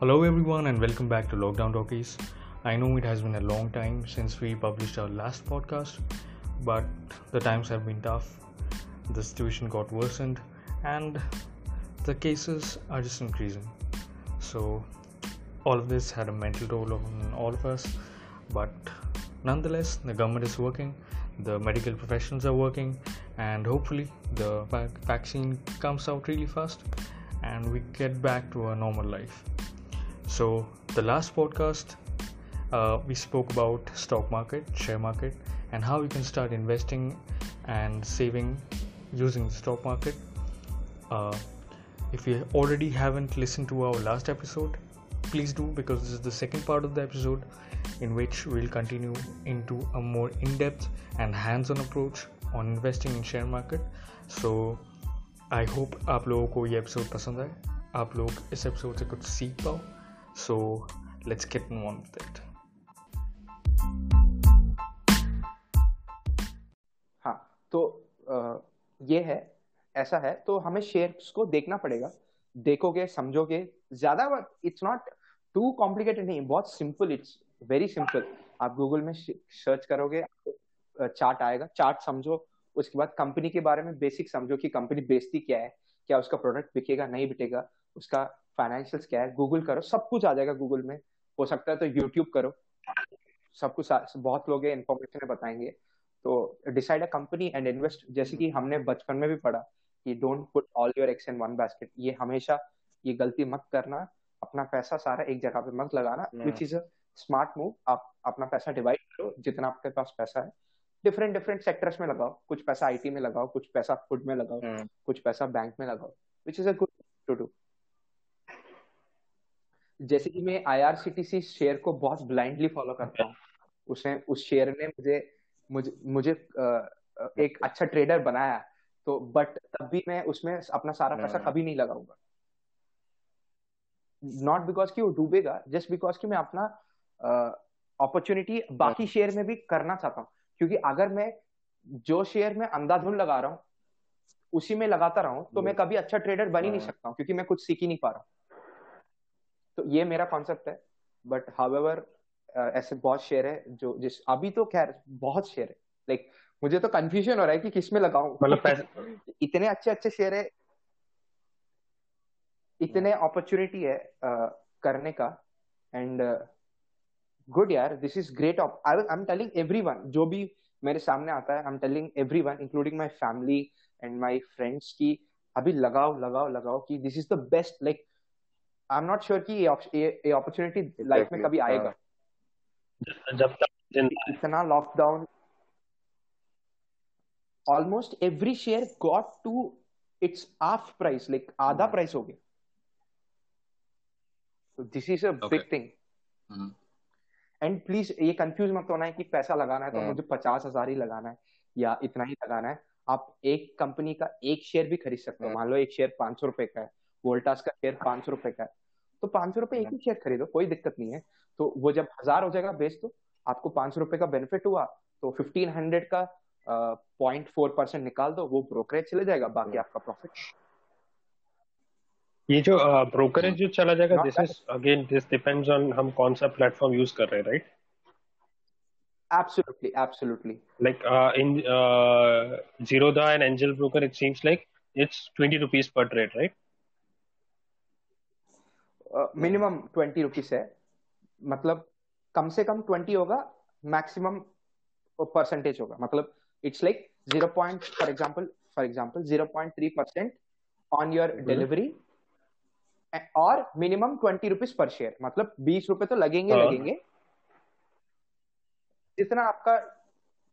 Hello, everyone, and welcome back to Lockdown Talkies. I know it has been a long time since we published our last podcast, but the times have been tough. The situation got worsened, and the cases are just increasing. So, all of this had a mental toll on all of us, but nonetheless, the government is working, the medical professionals are working, and hopefully, the vaccine comes out really fast and we get back to our normal life So, the last podcast, uh, we spoke about stock market, share market, and how you can start investing and saving using the stock market. Uh, if you already haven't listened to our last episode, please do because this is the second part of the episode in which we'll continue into a more in-depth and hands-on approach on investing in share market. So I hope आप लोगों को ये episode पसंद आए आप लोग इस episode से कुछ सीख पाओ Let's get move on with it हाँ तो ये है, ऐसा है तो हमें शेयर्स को देखना पड़ेगा। देखोगे, समझोगे, ज़्यादा इट्स नॉट टू कॉम्प्लिकेटेड नहीं, बहुत सिंपल इट्स वेरी सिंपल आप गूगल में सर्च करोगे चार्ट आएगा चार्ट समझो, उसके बाद कंपनी के बारे में बेसिक समझो कि कंपनी बेचती क्या है, क्या उसका प्रोडक्ट बिकेगा, नहीं बिकेगा। उसका फाइनेंशियल्स क्या है गूगल करो सब कुछ आ जाएगा गूगल में। हो सकता है तो यूट्यूब करो। सब कुछ बहुत लोग इन्फॉर्मेशन बताएँगे। तो decide a company and invest जैसे कि हमने बचपन में भी पढ़ा कि don't put all your eggs in one basket ये हमेशा ये गलती मत करना अपना पैसा सारा एक जगह पे मत लगाना which is a smart move आप अपना पैसा डिवाइड करो जितना आपके पास पैसा है। डिफरेंट डिफरेंट सेक्टर्स में लगाओ। कुछ पैसा आईटी में लगाओ कुछ पैसा फ़ूड में लगाओ hmm. कुछ पैसा बैंक में लगाओ which is a good to do जैसे कि मैं आईआरसीटीसी शेयर को बहुत ब्लाइंडली फॉलो करता हूँ। उसने उस शेयर ने मुझे मुझे मुझे एक अच्छा ट्रेडर बनाया। तो बट तब भी मैं उसमें अपना सारा पैसा कभी नहीं लगाऊँगा। नॉट बिकॉज़ कि वो डूबेगा जस्ट बिकॉज़ कि मैं अपना अपॉर्चुनिटी बाकी शेयर में भी करना चाहता हूँ। क्योंकि अगर मैं जो शेयर में अंधाधुन लगा रहा हूँ उसी में लगाता रहा तो मैं कभी अच्छा ट्रेडर बन ही नहीं हाँ। सकता हूँ क्योंकि मैं कुछ सीख ही नहीं पा रहा तो ये मेरा कॉन्सेप्ट है बट हाउएवर ऐसे बहुत शेयर है जो जिस अभी तो खैर बहुत शेयर है। लाइक like, मुझे तो कंफ्यूजन हो रहा है कि किसमें लगाऊँ। मतलब इतने अच्छे अच्छे शेयर है। इतने अपॉर्चुनिटी है uh, करने का। एंड गुड यार this is great of I I am telling everyone जो भी मेरे सामने आता है I am telling everyone including my family and my friends की अभी लगाओ लगाओ लगाओ कि this is the best like I am not sure कि ये अपॉर्चुनिटी लाइफ में कभी आएगा। जब तक इतना lockdown almost every share got to it's half price like आधा प्राइस हो गया। This is a big thing and please ये कंफ्यूज मत होना है कि पैसा लगाना है तो हाँ। मुझे पचास हज़ार ही लगाना है या इतना ही लगाना है। आप एक कंपनी का एक शेयर भी खरीद सकते हो। हाँ। मान लो एक शेयर पाँच सौ रुपए का है। वोल्टास का शेयर पाँच सौ रुपए का है। तो पाँच सौ रुपए एक ही। शेयर हाँ। खरीदो कोई दिक्कत नहीं है। तो वो जब हज़ार हो जाएगा बेच दो। आपको पाँच सौ रुपए का बेनिफिट हुआ तो फिफ्टीन हंड्रेड का पॉइंट फोर परसेंट निकाल दो वो ब्रोकरेज चले जाएगा बाकी आपका प्रॉफिट ये जो ब्रोकरेज uh, जो चला जाएगा this is again this depends on हम कौन सा प्लेटफॉर्म यूज़ कर रहे हैं right absolutely absolutely. Like uh, in uh, zerodha and angel broker it seems like it's 20 rupees per trade right? Minimum twenty rupees है। मतलब कम से कम ट्वेंटी होगा मैक्सिमम परसेंटेज होगा। मतलब it's like zero point for example for example zero point three percent on your delivery और minimum twenty rupees पर शेयर मतलब बीस रुपए तो लगेंगे हाँ। लगेंगे। जितना आपका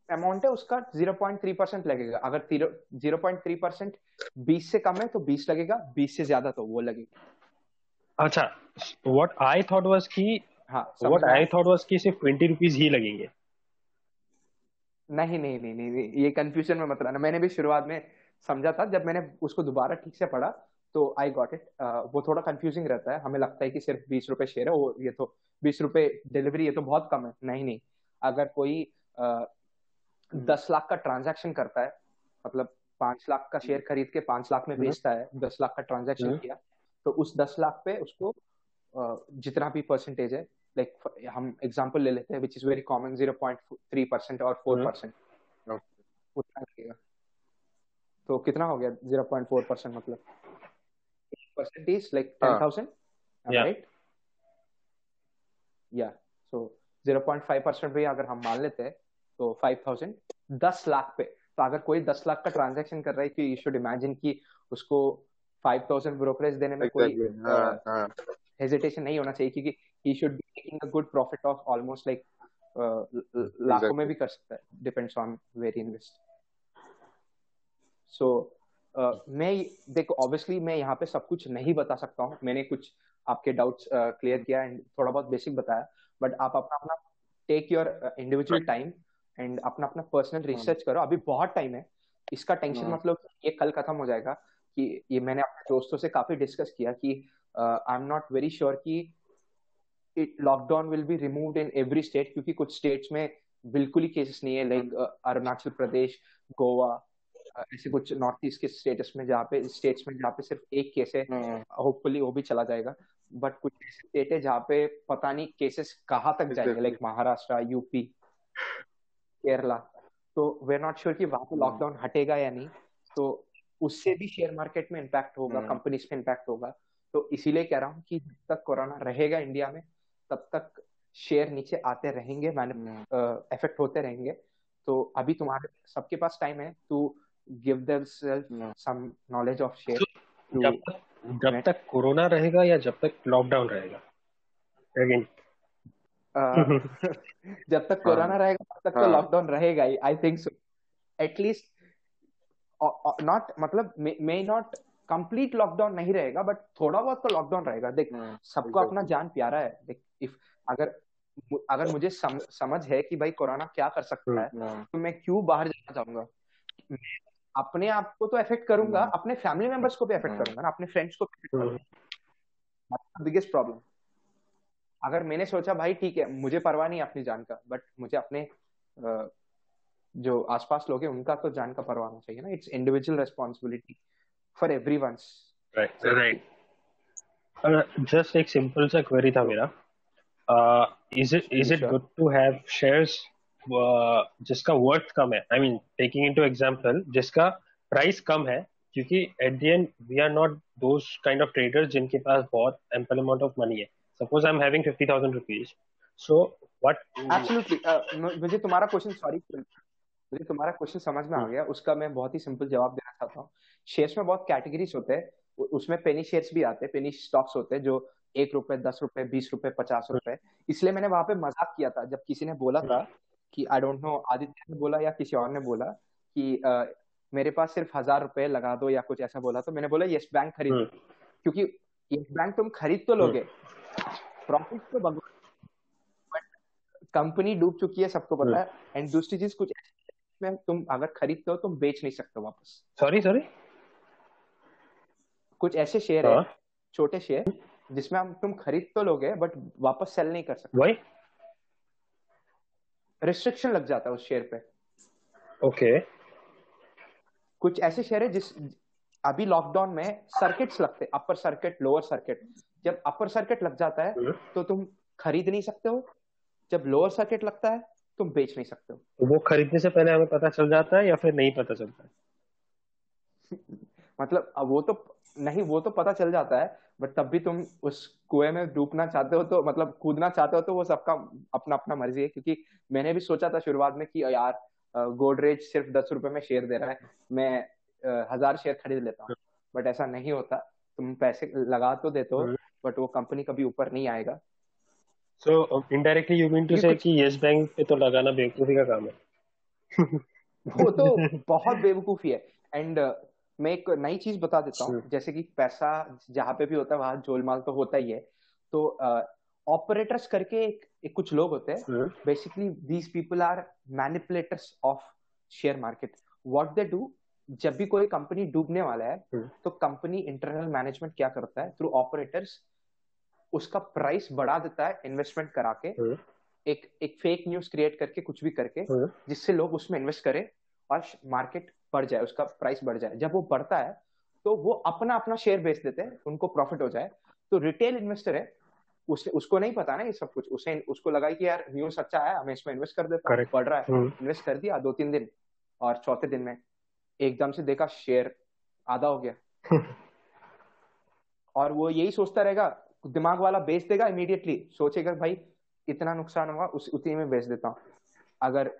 अमाउंट है उसका ज़ीरो पॉइंट थ्री परसेंट लगेगा। अगर ज़ीरो पॉइंट थ्री परसेंट बीस से कम है तो बीस लगेगा बीस से ज़्यादा तो वो लगेगा। अच्छा व्हाट आई थॉट वाज कि हाँ व्हाट आई थॉट वाज कि सिर्फ़ ट्वेंटी रुपीज़ ही लगेंगे। नहीं नहीं नहीं नहीं ये कंफ्यूजन में मत रहना। मैंने भी शुरुआत में समझा था जब मैंने उसको दोबारा ठीक से पढ़ा तो आई गॉट इट वो थोड़ा कंफ्यूजिंग रहता है। हमें लगता है कि सिर्फ़ बीस रुपए शेयर है वो ये तो बीस रुपए डिलीवरी ये तो बहुत कम है। नहीं नहीं। अगर कोई uh, दस लाख का ट्रांजैक्शन करता है मतलब पाँच लाख का शेयर खरीद के पाँच लाख में हम्म। बेचता है दस लाख का ट्रांजैक्शन हम्म। किया तो उस दस लाख पे उसको जितना भी परसेंटेज है लाइक like, हम एग्जांपल ले लेते हैं which is very common zero point three percent और फोर परसेंट उतना लगेगा तो कितना हो गया? ज़ीरो पॉइंट फोर परसेंट मतलब। Percent is like ten thousand right या so zero point five percent भी अगर हम मान लेते हैं तो फाइव थाउज़ेंड दस लाख पे। तो अगर कोई दस लाख का ट्रांजेक्शन कर रहा है कि यू शुड इमेजिन कि उसको फाइव थाउज़ेंड ब्रोकरेज देने में कोई हेजिटेशन नहीं होना चाहिए क्योंकि he should be making a good profit of almost like लाखों में भी कर सकता है. Depends on very invest so मैं देखो ऑब्वियसली मैं यहाँ पे सब कुछ नहीं बता सकता हूँ. मैंने कुछ आपके डाउट्स क्लियर uh, किया एंड थोड़ा बहुत बेसिक बताया. बट आप अपना अपना take your individual time and अपना अपना पर्सनल रिसर्च हाँ। करो. अभी बहुत टाइम है. इसका टेंशन हाँ। मतलब ये कल खत्म हो जाएगा. कि ये मैंने अपने दोस्तों से काफ़ी डिस्कस किया कि I am not very sure कि lockdown will be removed in every state क्योंकि कुछ स्टेट्स में बिल्कुल ही केसेस नहीं है लाइक। अरुणाचल प्रदेश गोवा ऐसे कुछ नॉर्थ ईस्ट के स्टेट्स में जहाँ पे स्टेट्स में जहाँ पे सिर्फ़ एक केस है होपफुली वो भी चला जाएगा बट कुछ ऐसे स्टेट है जहाँ पे पता नहीं केसेस कहाँ तक जाएँगे लाइक महाराष्ट्र यूपी केरला तो वे नॉट श्योर कि वहाँ पे लॉकडाउन hmm. हटेगा या नहीं तो उससे भी शेयर मार्केट में इम्पैक्ट होगा कंपनीज़ hmm. पे इम्पैक्ट होगा तो इसीलिए कह रहा हूँ कि जब तक कोरोना रहेगा इंडिया में तब तक शेयर नीचे आते रहेंगे इफ़ेक्ट hmm. होते रहेंगे तो अभी तुम्हारे सबके पास टाइम है to give them some knowledge of share जब तक जब तक कोरोना रहेगा या जब तक लॉकडाउन रहेगा अगेन जब तक कोरोना हाँ। रहेगा तब तक तो लॉकडाउन हाँ। रहेगा ही I think so at least not मतलब मे नॉट कंप्लीट लॉकडाउन नहीं रहेगा बट थोड़ा बहुत तो लॉकडाउन रहेगा। देख हाँ, सबको अपना जान प्यारा है। देख इफ़ अगर अगर मुझे सम, समझ है कि भाई कोरोना क्या कर सकता है तो मैं क्यों बाहर जाना चाहूँगा? अपने आप को तो इफ़ेक्ट करूँगा अपने फैमिली मेंबर्स को भी इफ़ेक्ट करूँगा ना अपने फ्रेंड्स को भी करूँगा। बिगेस्ट प्रॉब्लम अगर मैंने सोचा भाई ठीक है मुझे परवाह नहीं अपनी जान का बट मुझे अपने जो आसपास लोग हैं उनका तो जान का परवाह होना चाहिए ना। It's individual responsibility for every right just एक सिंपल सा क्वेरी था मेरा is it is it good to have shares जिसका वर्थ कम है? I mean taking into example जिसका प्राइस कम है क्योंकि at the end we are not those kind of traders जिनके पास बहुत एम्पल अमाउंट ऑफ़ मनी है। Suppose i'm having 50000 rupees. So what absolutely. Uh, मुझे तुम्हारा क्वेश्चन सॉरी मुझे तुम्हारा क्वेश्चन समझ में आ गया उसका मैं बहुत ही सिंपल जवाब देना चाहता हूँ। शेयर्स में बहुत कैटेगरीज होते हैं उसमें पेनी शेयर्स भी आते हैं पेनी स्टॉक्स होते हैं जो एक रुपए दस रुपए बीस रुपए पचास रुपए। इसलिए मैंने वहाँ पे मज़ाक किया था जब किसी ने बोला था कि आई डोंट नो आदित्य ने बोला या किसी और ने बोला कि uh, मेरे पास सिर्फ़ हज़ार रुपए लगा दो या कुछ ऐसा बोला। तो मैंने बोला यस बैंक खरीद। क्योंकि यस बैंक तुम खरीद तो लोगे। प्रॉफिट तो भगवान कंपनी डूब चुकी है सबको पता है। एंड दूसरी चीज़ कुछ में तुम अगर खरीदते हो तुम बेच नहीं सकते वापस। सॉरी सॉरी कुछ ऐसे शेयर है हाँ। छोटे शेयर जिसमें हम तुम खरीद तो लोगे बट वापस सेल नहीं कर सकते। वही रिस्ट्रिक्शन लग जाता है उस शेयर पे। ओके कुछ ऐसे शेयर है जिस अभी लॉकडाउन में सर्किट्स लगते अपर सर्किट लोअर सर्किट जब अपर सर्किट लग जाता है हम्म। तो तुम खरीद नहीं सकते हो। जब लोअर सर्किट लगता है तुम बेच नहीं सकते हो। तो वो खरीदने से पहले हमें पता चल जाता है या फिर नहीं पता चलता है? मतलब अब वो तो नहीं वो तो पता चल जाता है बट तब भी तुम उस कुएँ में डूबना चाहते हो तो मतलब कूदना चाहते हो तो वो सबका अपना अपना मर्ज़ी है क्योंकि मैंने भी सोचा था शुरुआत में कि यार गोडरेज सिर्फ़ दस रुपए में शेयर दे रहा है मैं हज़ार शेयर खरीद लेता हूँ। बट ऐसा नहीं होता तुम पैसे लगा तो देते हो बट वो कंपनी कभी ऊपर नहीं आएगा। So indirectly you mean to say कि यस बैंक पे तो लगाना बेवकूफ़ी का काम है? वो तो बहुत बेवकूफ़ी है। एंड uh, मैं एक नई चीज़ बता देता हूँ। जैसे कि पैसा जहाँ पे भी होता है वहाँ जोलमाल तो होता ही है। तो ऑपरेटर्स uh, करके एक, एक कुछ लोग होते हैं। Basically these people are manipulators of share market what they do जब भी कोई कंपनी डूबने वाला है हम्म। तो कंपनी इंटरनल मैनेजमेंट क्या करता है? थ्रू ऑपरेटर्स उसका प्राइस बढ़ा देता है इन्वेस्टमेंट करा के हम्म। एक एक फेक न्यूज़ क्रिएट करके कुछ भी करके हम्म। जिससे लोग उसमें इन्वेस्ट करें और मार्केट बढ़ जाए उसका प्राइस बढ़ जाए। जब वो बढ़ता है तो वो अपना अपना शेयर बेच देते हैं उनको प्रॉफिट हो जाए। तो रिटेल इन्वेस्टर है उसने उसको नहीं पता ना ये सब कुछ। उसे उसको लगा कि यार न्यूज़ अच्छा है हमें इसमें इन्वेस्ट कर देता। हूँ पढ़ रहा है। Invest hmm. कर दिया दो तीन दिन और चौथे दिन में एकदम से देखा शेयर आधा हो गया। और वो यही सोचता रहेगा दिमाग वाला बेच देगा इमीडिएटली सोचेगा भाई इतना नुकसान होगा उस उतनी में बेच देता हूँ। अगर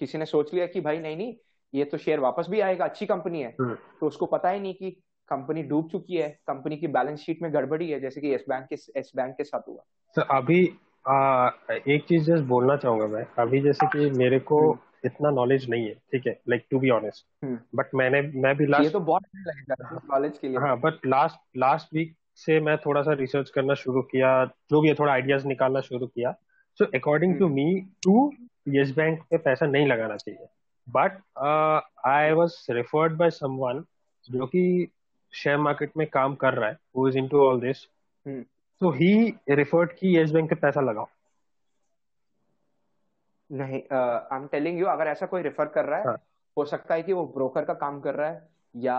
किसी ने सोच लिया कि भाई नहीं नहीं ये तो शेयर वापस भी आएगा अच्छी कंपनी है। हम्म। तो उसको पता ही नहीं कि कंपनी डूब चुकी है कंपनी की बैलेंस शीट में गड़बड़ी है जैसे कि एस बैंक के एस बैंक के साथ हुआ। सर अभी आ, एक चीज़ जस्ट बोलना चाहूँगा मैं। अभी जैसे कि मेरे को हम्म। इतना नॉलेज नहीं है ठीक है? Like to be honest but मैंने मैं भी लास्ट ये तो बहुत नॉलेज के लिए। हाँ बट लास्ट लास्ट वीक से मैं थोड़ा सा रिसर्च करना शुरू किया जो भी है थोड़ा आइडियाज़ निकालना शुरू किया। So according to me to yes bank पे पैसा नहीं लगाना चाहिए। But I was referred by someone जो कि शेयर मार्केट में काम कर रहा है who is into all this तो ही रेफर्ड की येस बैंक पे पैसा लगाओ। नहीं आई एम टेलिंग यू अगर ऐसा कोई रेफर कर रहा है हाँ. हो सकता है कि वो ब्रोकर का काम कर रहा है या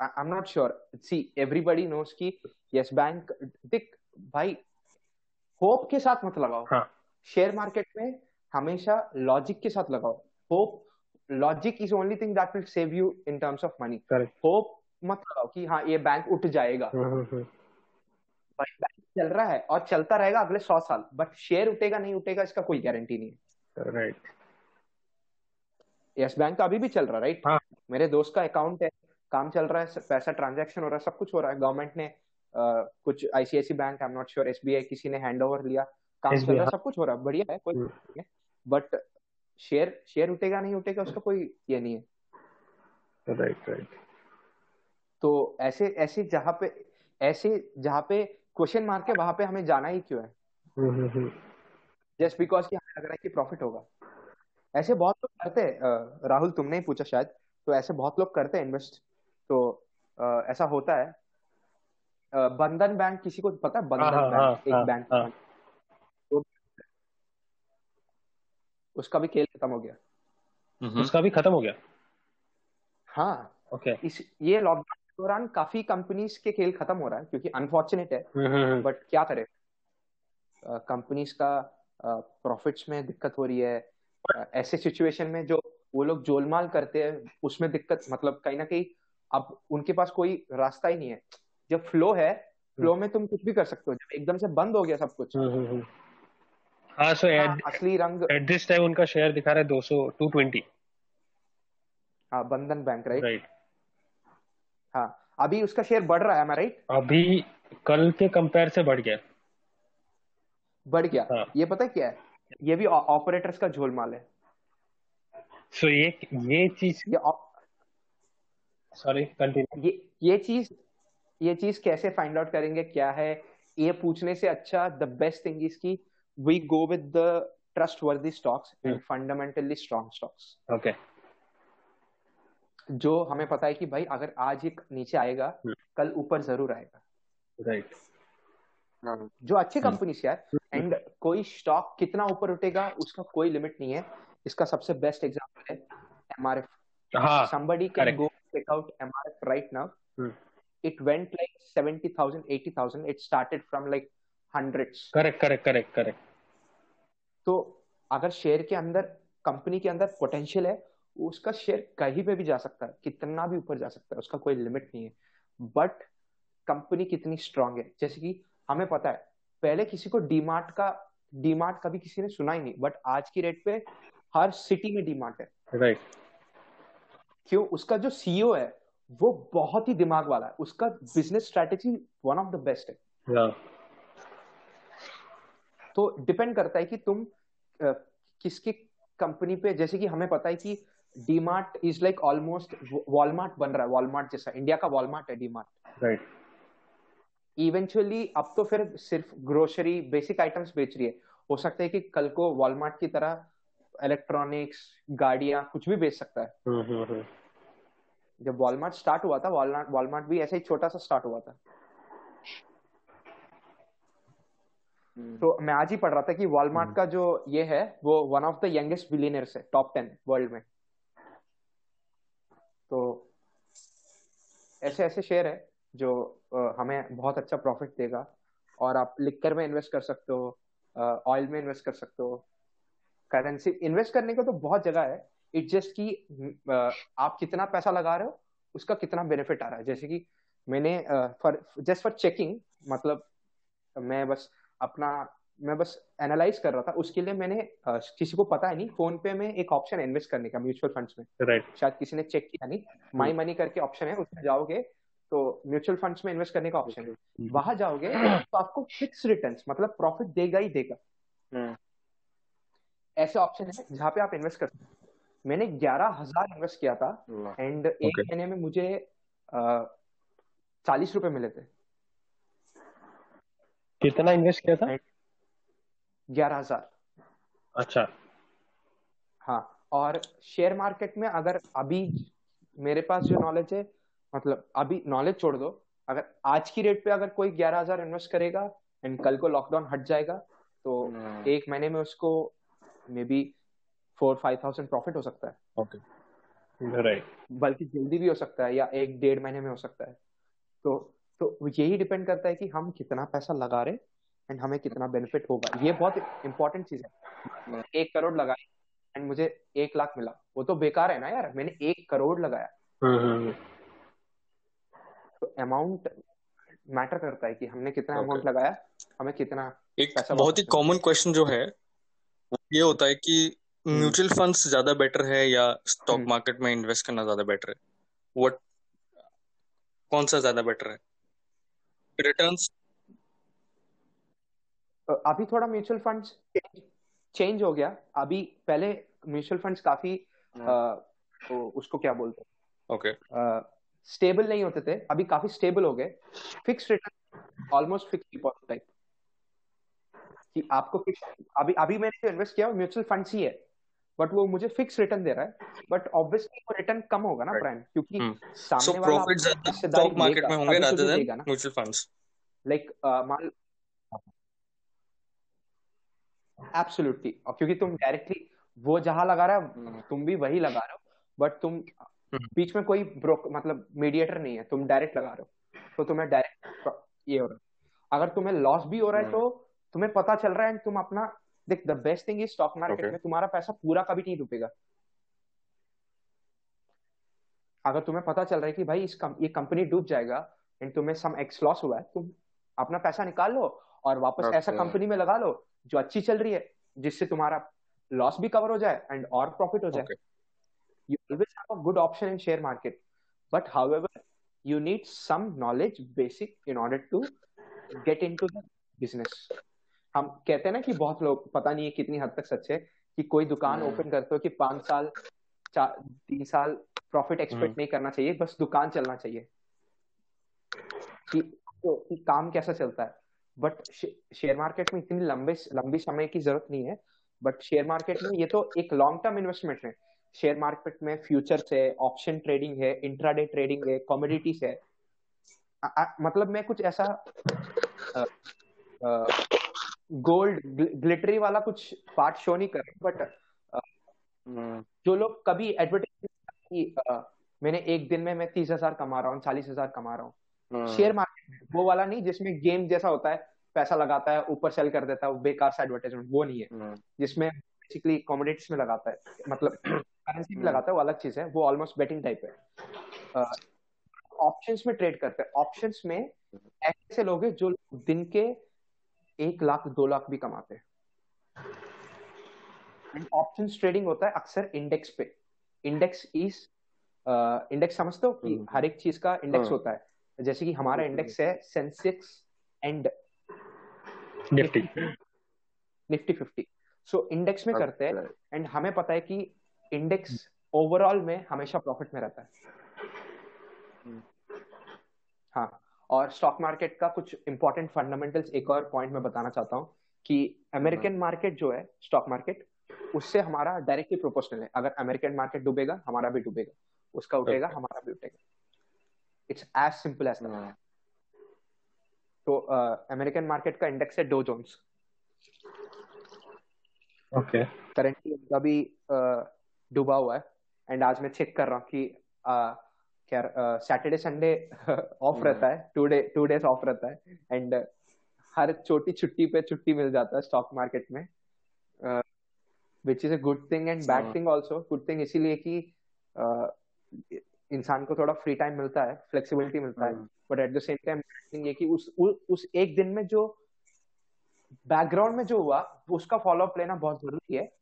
I am not sure see everybody knows कि यस बैंक दिख भाई होप के साथ मत लगाओ। शेयर हाँ. मार्केट में हमेशा लॉजिक के साथ लगाओ। Hope logic is only thing that will save you in terms of money hope मत लगाओ कि हाँ ये बैंक उठ जाएगा। हम्म, हम्म, भाई बैंक चल रहा है और चलता रहेगा अगले सौ साल बट शेयर उठेगा नहीं उठेगा इसका कोई गारंटी नहीं है। राइट यस बैंक तो अभी भी चल रहा है राइट हाँ. मेरे दोस्त का अकाउंट है। काम चल रहा है पैसा ट्रांजेक्शन हो रहा है सब कुछ हो रहा है। गवर्नमेंट ने uh, कुछ ICICI bank I am not sure SBI किसी ने हैंड ओवर लिया काम चल रहा है सब कुछ हो रहा है बढ़िया है कोई नहीं है। बट शेयर शेयर उठेगा नहीं उठेगा उसका कोई ये नहीं है। राइट राइट तो ऐसे ऐसे जहाँ पे ऐसे जहाँ पे क्वेश्चन मार्क है वहाँ पे हमें जाना ही क्यों है? जस्ट बिकॉज़ की हमें लग रहा है कि प्रॉफिट होगा। ऐसे बहुत लोग करते हैं राहुल तुमने ही पूछा शायद तो ऐसे बहुत लोग करते हैं इन्वेस्ट तो ऐसा होता है। बंधन बैंक किसी को पता है बंधन हाँ, बैंक? हाँ, एक हाँ, बैंक हाँ. तो उसका भी खेल खत्म हो गया। उसका भी खत्म हो गया? हाँ। ओके। okay. इस ये लॉकडाउन के दौरान काफ़ी कंपनीज़ के खेल खत्म हो रहा है क्योंकि अनफॉर्चुनेट है। बट। क्या करे? कंपनीज़ का प्रॉफिट्स में दिक्कत हो रही है। ऐसे सिचुएशन में जो वो लोग जोलमाल करते हैं उसमें दिक्कत मतलब कहीं ना कहीं अब उनके पास कोई रास्ता ही नहीं है। जब फ्लो है फ्लो में तुम कुछ भी कर सकते हो। जब एकदम से बंद हो गया सब कुछ। हाँ सो हाँ, असली रंग एट दिस टाइम उनका शेयर दिखा रहा है 200 220 हाँ बंधन बैंक राइट राइट हाँ अभी उसका शेयर बढ़ रहा है मैं राइट अभी कल के कंपेयर से बढ़ गया। बढ़ गया। हाँ. ये पता क्या है? ये भी ऑपरेटर्स का झोलमाल है। सो so, ये ये चीज़ ये सॉरी कंटिन्यू ये ये चीज़ ये चीज़ कैसे फाइंड आउट करेंगे क्या है? ये पूछने से अच्छा द बेस्ट थिंग इज़ की we go with the trustworthy stocks and fundamentally strong stocks okay जो हमें पता है कि भाई अगर आज एक नीचे आएगा hmm. कल ऊपर ज़रूर आएगा। Right right. हाँ। जो अच्छी कंपनी से है एंड कोई स्टॉक कितना ऊपर उठेगा उसका कोई लिमिट नहीं है। इसका सबसे बेस्ट एग्जांपल है एमआरएफ हाँ somebody can correct. go check out MRF right now. Hmm. it went like 70000 80000 it started from like hundreds. Correct correct correct correct. तो अगर शेयर के अंदर कंपनी के अंदर पोटेंशियल है उसका शेयर कहीं पे भी जा सकता है कितना भी ऊपर जा सकता है उसका कोई लिमिट नहीं है. बट कंपनी कितनी स्ट्रांग है? जैसे कि हमें पता है पहले किसी को डीमार्ट का डीमार्ट कभी किसी ने सुना ही नहीं बट आज की रेट पे हर सिटी में डीमार्ट है. Right right. क्यों? उसका जो सीईओ है वो बहुत ही दिमाग वाला है। उसका business strategy one of the best है। तो डिपेंड करता है कि तुम uh, किसकी कंपनी पे जैसे कि हमें पता है कि DMart is like almost Walmart बन रहा है वॉलमार्ट जैसा। इंडिया का वॉलमार्ट है डीमार्ट राइट इवेंचुअली अब तो फिर सिर्फ़ ग्रोसरी बेसिक आइटम्स बेच रही है। हो सकता है कि कल को वॉलमार्ट की तरह इलेक्ट्रॉनिक्स गाड़ियाँ कुछ भी बेच सकता है। हम्म, हम्म, हम्म। जब वॉलमार्ट स्टार्ट हुआ था वॉलमार्ट वॉलमार्ट भी ऐसे ही छोटा सा स्टार्ट हुआ था। तो मैं आज ही पढ़ रहा था कि वॉलमार्ट का जो ये है वो one of the youngest billionaires है टॉप टेन वर्ल्ड में। तो ऐसे ऐसे शेयर है जो हमें बहुत अच्छा प्रॉफिट देगा और आप लिकर में इन्वेस्ट कर सकते हो ऑयल में इन्वेस्ट कर सकते हो। करेंसी इन्वेस्ट करने को तो बहुत जगह है इट जस्ट कि आप कितना पैसा लगा रहे हो उसका कितना बेनिफिट आ रहा है। जैसे कि मैंने फॉर जस्ट फॉर चेकिंग मतलब मैं बस अपना मैं बस एनालाइज कर रहा था उसके लिए मैंने uh, किसी को पता है नहीं फ़ोन पे में एक ऑप्शन इन्वेस्ट करने का म्यूचुअल फंड्स में। Right right. शायद किसी ने चेक किया नहीं। माई मनी करके ऑप्शन है उसमें जाओगे तो म्यूचुअल फंड्स में इन्वेस्ट करने का ऑप्शन है। Hmm. वहाँ जाओगे तो आपको फिक्स रिटर्न मतलब प्रॉफिट देगा ही देगा। Hmm. ऐसे ऑप्शन है जहाँ पे आप इन्वेस्ट कर सकते मैंने ग्यारह हज़ार इन्वेस्ट किया था एंड एक महीने में मुझे चालीस रुपए मिले थे। कितना इन्वेस्ट किया था? ग्यारह हज़ार। अच्छा। हाँ और शेयर मार्केट में अगर अभी मेरे पास जो नॉलेज है मतलब अभी नॉलेज छोड़ दो अगर आज की रेट पे अगर कोई ग्यारह हज़ार इन्वेस्ट करेगा एंड कल को लॉकडाउन हट जाएगा तो hmm. एक महीने में उसको maybe four five thousand profit हो सकता है। ओके राइट बल्कि जल्दी भी हो सकता है या एक डेढ़ महीने में हो सकता है। तो तो यही डिपेंड करता है कि हम कितना पैसा लगा रहे एंड हमें कितना बेनिफिट होगा। ये बहुत इंपॉर्टेंट चीज़ है। एक करोड़ लगाई एंड मुझे एक लाख मिला। वो तो बेकार है ना यार। मैंने एक करोड़ लगाया। हम्म, हम्म, हम्म। तो अमाउंट मैटर करता है कि हमने कितना अमाउंट okay. लगाया हमें कितना एक बहुत ही कॉमन क्वेश्चन जो है ये होता है कि म्यूचुअल फंड्स ज़्यादा बेटर है या स्टॉक मार्केट में इन्वेस्ट करना ज़्यादा बेटर है? व्हाट कौन सा ज़्यादा बेटर है? रिटर्न्स अभी थोड़ा म्यूचुअल फंड्स चेंज हो गया। अभी पहले म्यूचुअल फंड्स काफ़ी आ, उसको क्या बोलते हैं? ओके स्टेबल नहीं होते थे। अभी काफ़ी स्टेबल हो गए। Fix return almost fix deposit type कि आपको फिक्स अभी अभी मैंने जो इन्वेस्ट किया म्यूचुअल फंड्स ही है। बट वो मुझे फिक्स रिटर्न दे रहा है। बट ऑब्वियसली वो रिटर्न कम होगा ना ब्रांड क्योंकि hmm. सामने so वाला स्टॉक मार्केट में होंगे rather than mutual funds like man absolutely क्योंकि तुम डायरेक्टली वो जहाँ लगा रहा है hmm. तुम भी वही लगा रहे हो। बट तुम hmm. बीच में कोई ब्रोक मतलब मीडिएटर नहीं है तुम डायरेक्ट लगा रहे हो। तो तुम्हें डायरेक्ट ये हो रहा है। अगर तुम्हें लॉस भी हो रहा है तो तुम्हें पता चल रहा है तुम अपना देख the best thing is stock market में तुम्हारा पैसा पूरा कभी नहीं डूबेगा। अगर तुम्हें पता चल रहा है कि भाई इस कम, ये कंपनी डूब जाएगा एंड तुम्हें सम एक्स लॉस हुआ है तुम अपना पैसा निकाल लो और वापस okay. ऐसा कंपनी में लगा लो जो अच्छी चल रही है जिससे तुम्हारा लॉस भी कवर हो जाए एंड और प्रॉफिट हो जाए। You always have a good option in share market but however you need some knowledge basic in order to get into the business हम कहते हैं ना कि बहुत लोग पता नहीं है कितनी हद तक सच है कि कोई दुकान ओपन हम्म। करते हो कि पाँच साल चार तीन साल प्रॉफिट एक्सपेक्ट हम्म। नहीं करना चाहिए बस दुकान चलना चाहिए। कि, तो, कि काम कैसा चलता है। बट शेयर मार्केट में इतनी लंबे लंबी समय की ज़रूरत नहीं है। बट शेयर मार्केट में ये तो एक लॉन्ग टर्म इन्वेस्टमेंट है। शेयर मार्केट में फ्यूचर्स है ऑप्शन ट्रेडिंग है इंट्राडे ट्रेडिंग है कॉमोडिटीज है। आ, आ, मतलब मैं कुछ ऐसा आ, आ, गोल्ड ग्लिटरी वाला कुछ पार्ट शो नहीं कर बट हम्म। जो लोग कभी एडवर्टाइज मैंने एक दिन में मैं तीस हज़ार कमा रहा हूँ चालीस हज़ार कमा रहा हूँ। शेयर मार्केट में वो वाला नहीं जिसमें गेम जैसा होता है पैसा लगाता है ऊपर सेल कर देता है बेकार सा एडवर्टाइजमेंट वो नहीं है। हम्म। जिसमें बेसिकली कॉमोडिटीज में लगाता है मतलब करेंसी में लगाता है वो अलग चीज़ है वो ऑलमोस्ट बेटिंग टाइप है। ऑप्शंस में ट्रेड करते हैं। ऑप्शंस में ऐसे लोग हैं जो दिन के एक लाख दो लाख भी कमाते हैं। ऑप्शन ट्रेडिंग होता है अक्सर इंडेक्स पे। इंडेक्स इज़ इंडेक्स समझते हो कि हम्म। हर एक चीज़ का इंडेक्स हाँ। होता है। जैसे कि हमारा इंडेक्स है Sensex and Nifty Nifty fifty so index में करते हैं एंड हमें पता है कि इंडेक्स ओवरऑल में हमेशा प्रॉफिट में रहता है। हम्म। हाँ। और स्टॉक मार्केट का कुछ इंपॉर्टेंट फंडामेंटल्स एक और पॉइंट में बताना चाहता हूँ कि अमेरिकन मार्केट जो है स्टॉक मार्केट उससे हमारा डायरेक्टली प्रोपोर्शनल है। अगर अमेरिकन मार्केट डूबेगा हमारा भी डूबेगा। उसका उठेगा okay. हमारा भी उठेगा। इट्स एज सिंपल एज तो अमेरिकन मार्केट का इंडेक्स है डो जोन्स ओके करेंटली अभी डूबा हुआ है। एंड आज मैं चेक कर रहा हूँ कि uh, क्या सैटरडे संडे ऑफ़ रहता है two day two days off रहता है एंड हर छोटी छुट्टी पे छुट्टी मिल जाता है स्टॉक मार्केट में which is a good thing and bad thing also good thing इसीलिए कि uh, इंसान को थोड़ा फ्री टाइम मिलता है फ्लेक्सिबिलिटी मिलता है but at the same time thing ये कि उस उ, उस एक दिन में जो बैकग्राउंड में जो हुआ उसका फॉलोअप लेना बहुत ज़रूरी है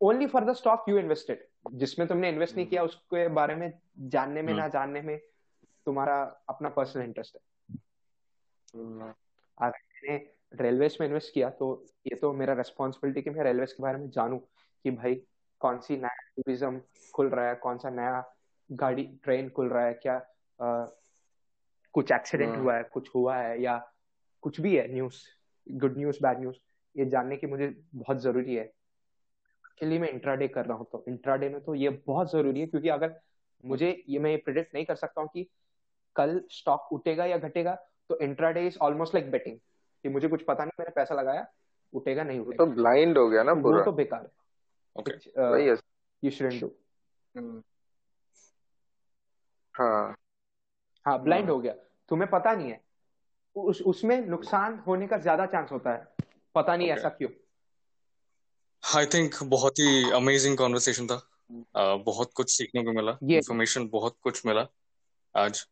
only for the stock you invested जिसमें तुमने इन्वेस्ट नहीं किया उसके बारे में जानने में ना जानने में तुम्हारा अपना पर्सनल इंटरेस्ट है। अगर मैंने रेलवेज में इन्वेस्ट किया तो ये तो मेरा रेस्पॉन्सिबिलिटी कि मैं रेलवेज के बारे में जानूं कि भाई कौन सी नया टूरिज़्म खुल रहा है कौन सा नया गाड़ी ट्रेन खुल रहा है क्या आ, कुछ एक्सीडेंट हुआ है कुछ हुआ है या कुछ भी है news good news bad news ये जानने की मुझे बहुत ज़रूरी है। लिए मैं इंट्राडे कर रहा हूँ। तो इंट्राडे में तो ये बहुत ज़रूरी है क्योंकि अगर मुझे ये मैं प्रिडिक्ट नहीं कर सकता हूँ कि कल स्टॉक उठेगा या घटेगा तो intraday is almost like betting कि मुझे कुछ पता नहीं मैंने पैसा लगाया उठेगा नहीं उठेगा तो ब्लाइंड हो गया ना पूरा। वो तो बेकार है। यू शुडंट डू हाँ। हाँ। ब्लाइंड हो गया। तुम्हें पता नहीं है। उस उसमें नुकसान होने का ज़्यादा चांस होता है। पता नहीं okay. ऐसा क्यों। आई थिंक बहुत ही अमेजिंग कॉन्वर्सेशन था। Uh, बहुत कुछ सीखने को मिला। इंफॉर्मेशन बहुत कुछ मिला आज।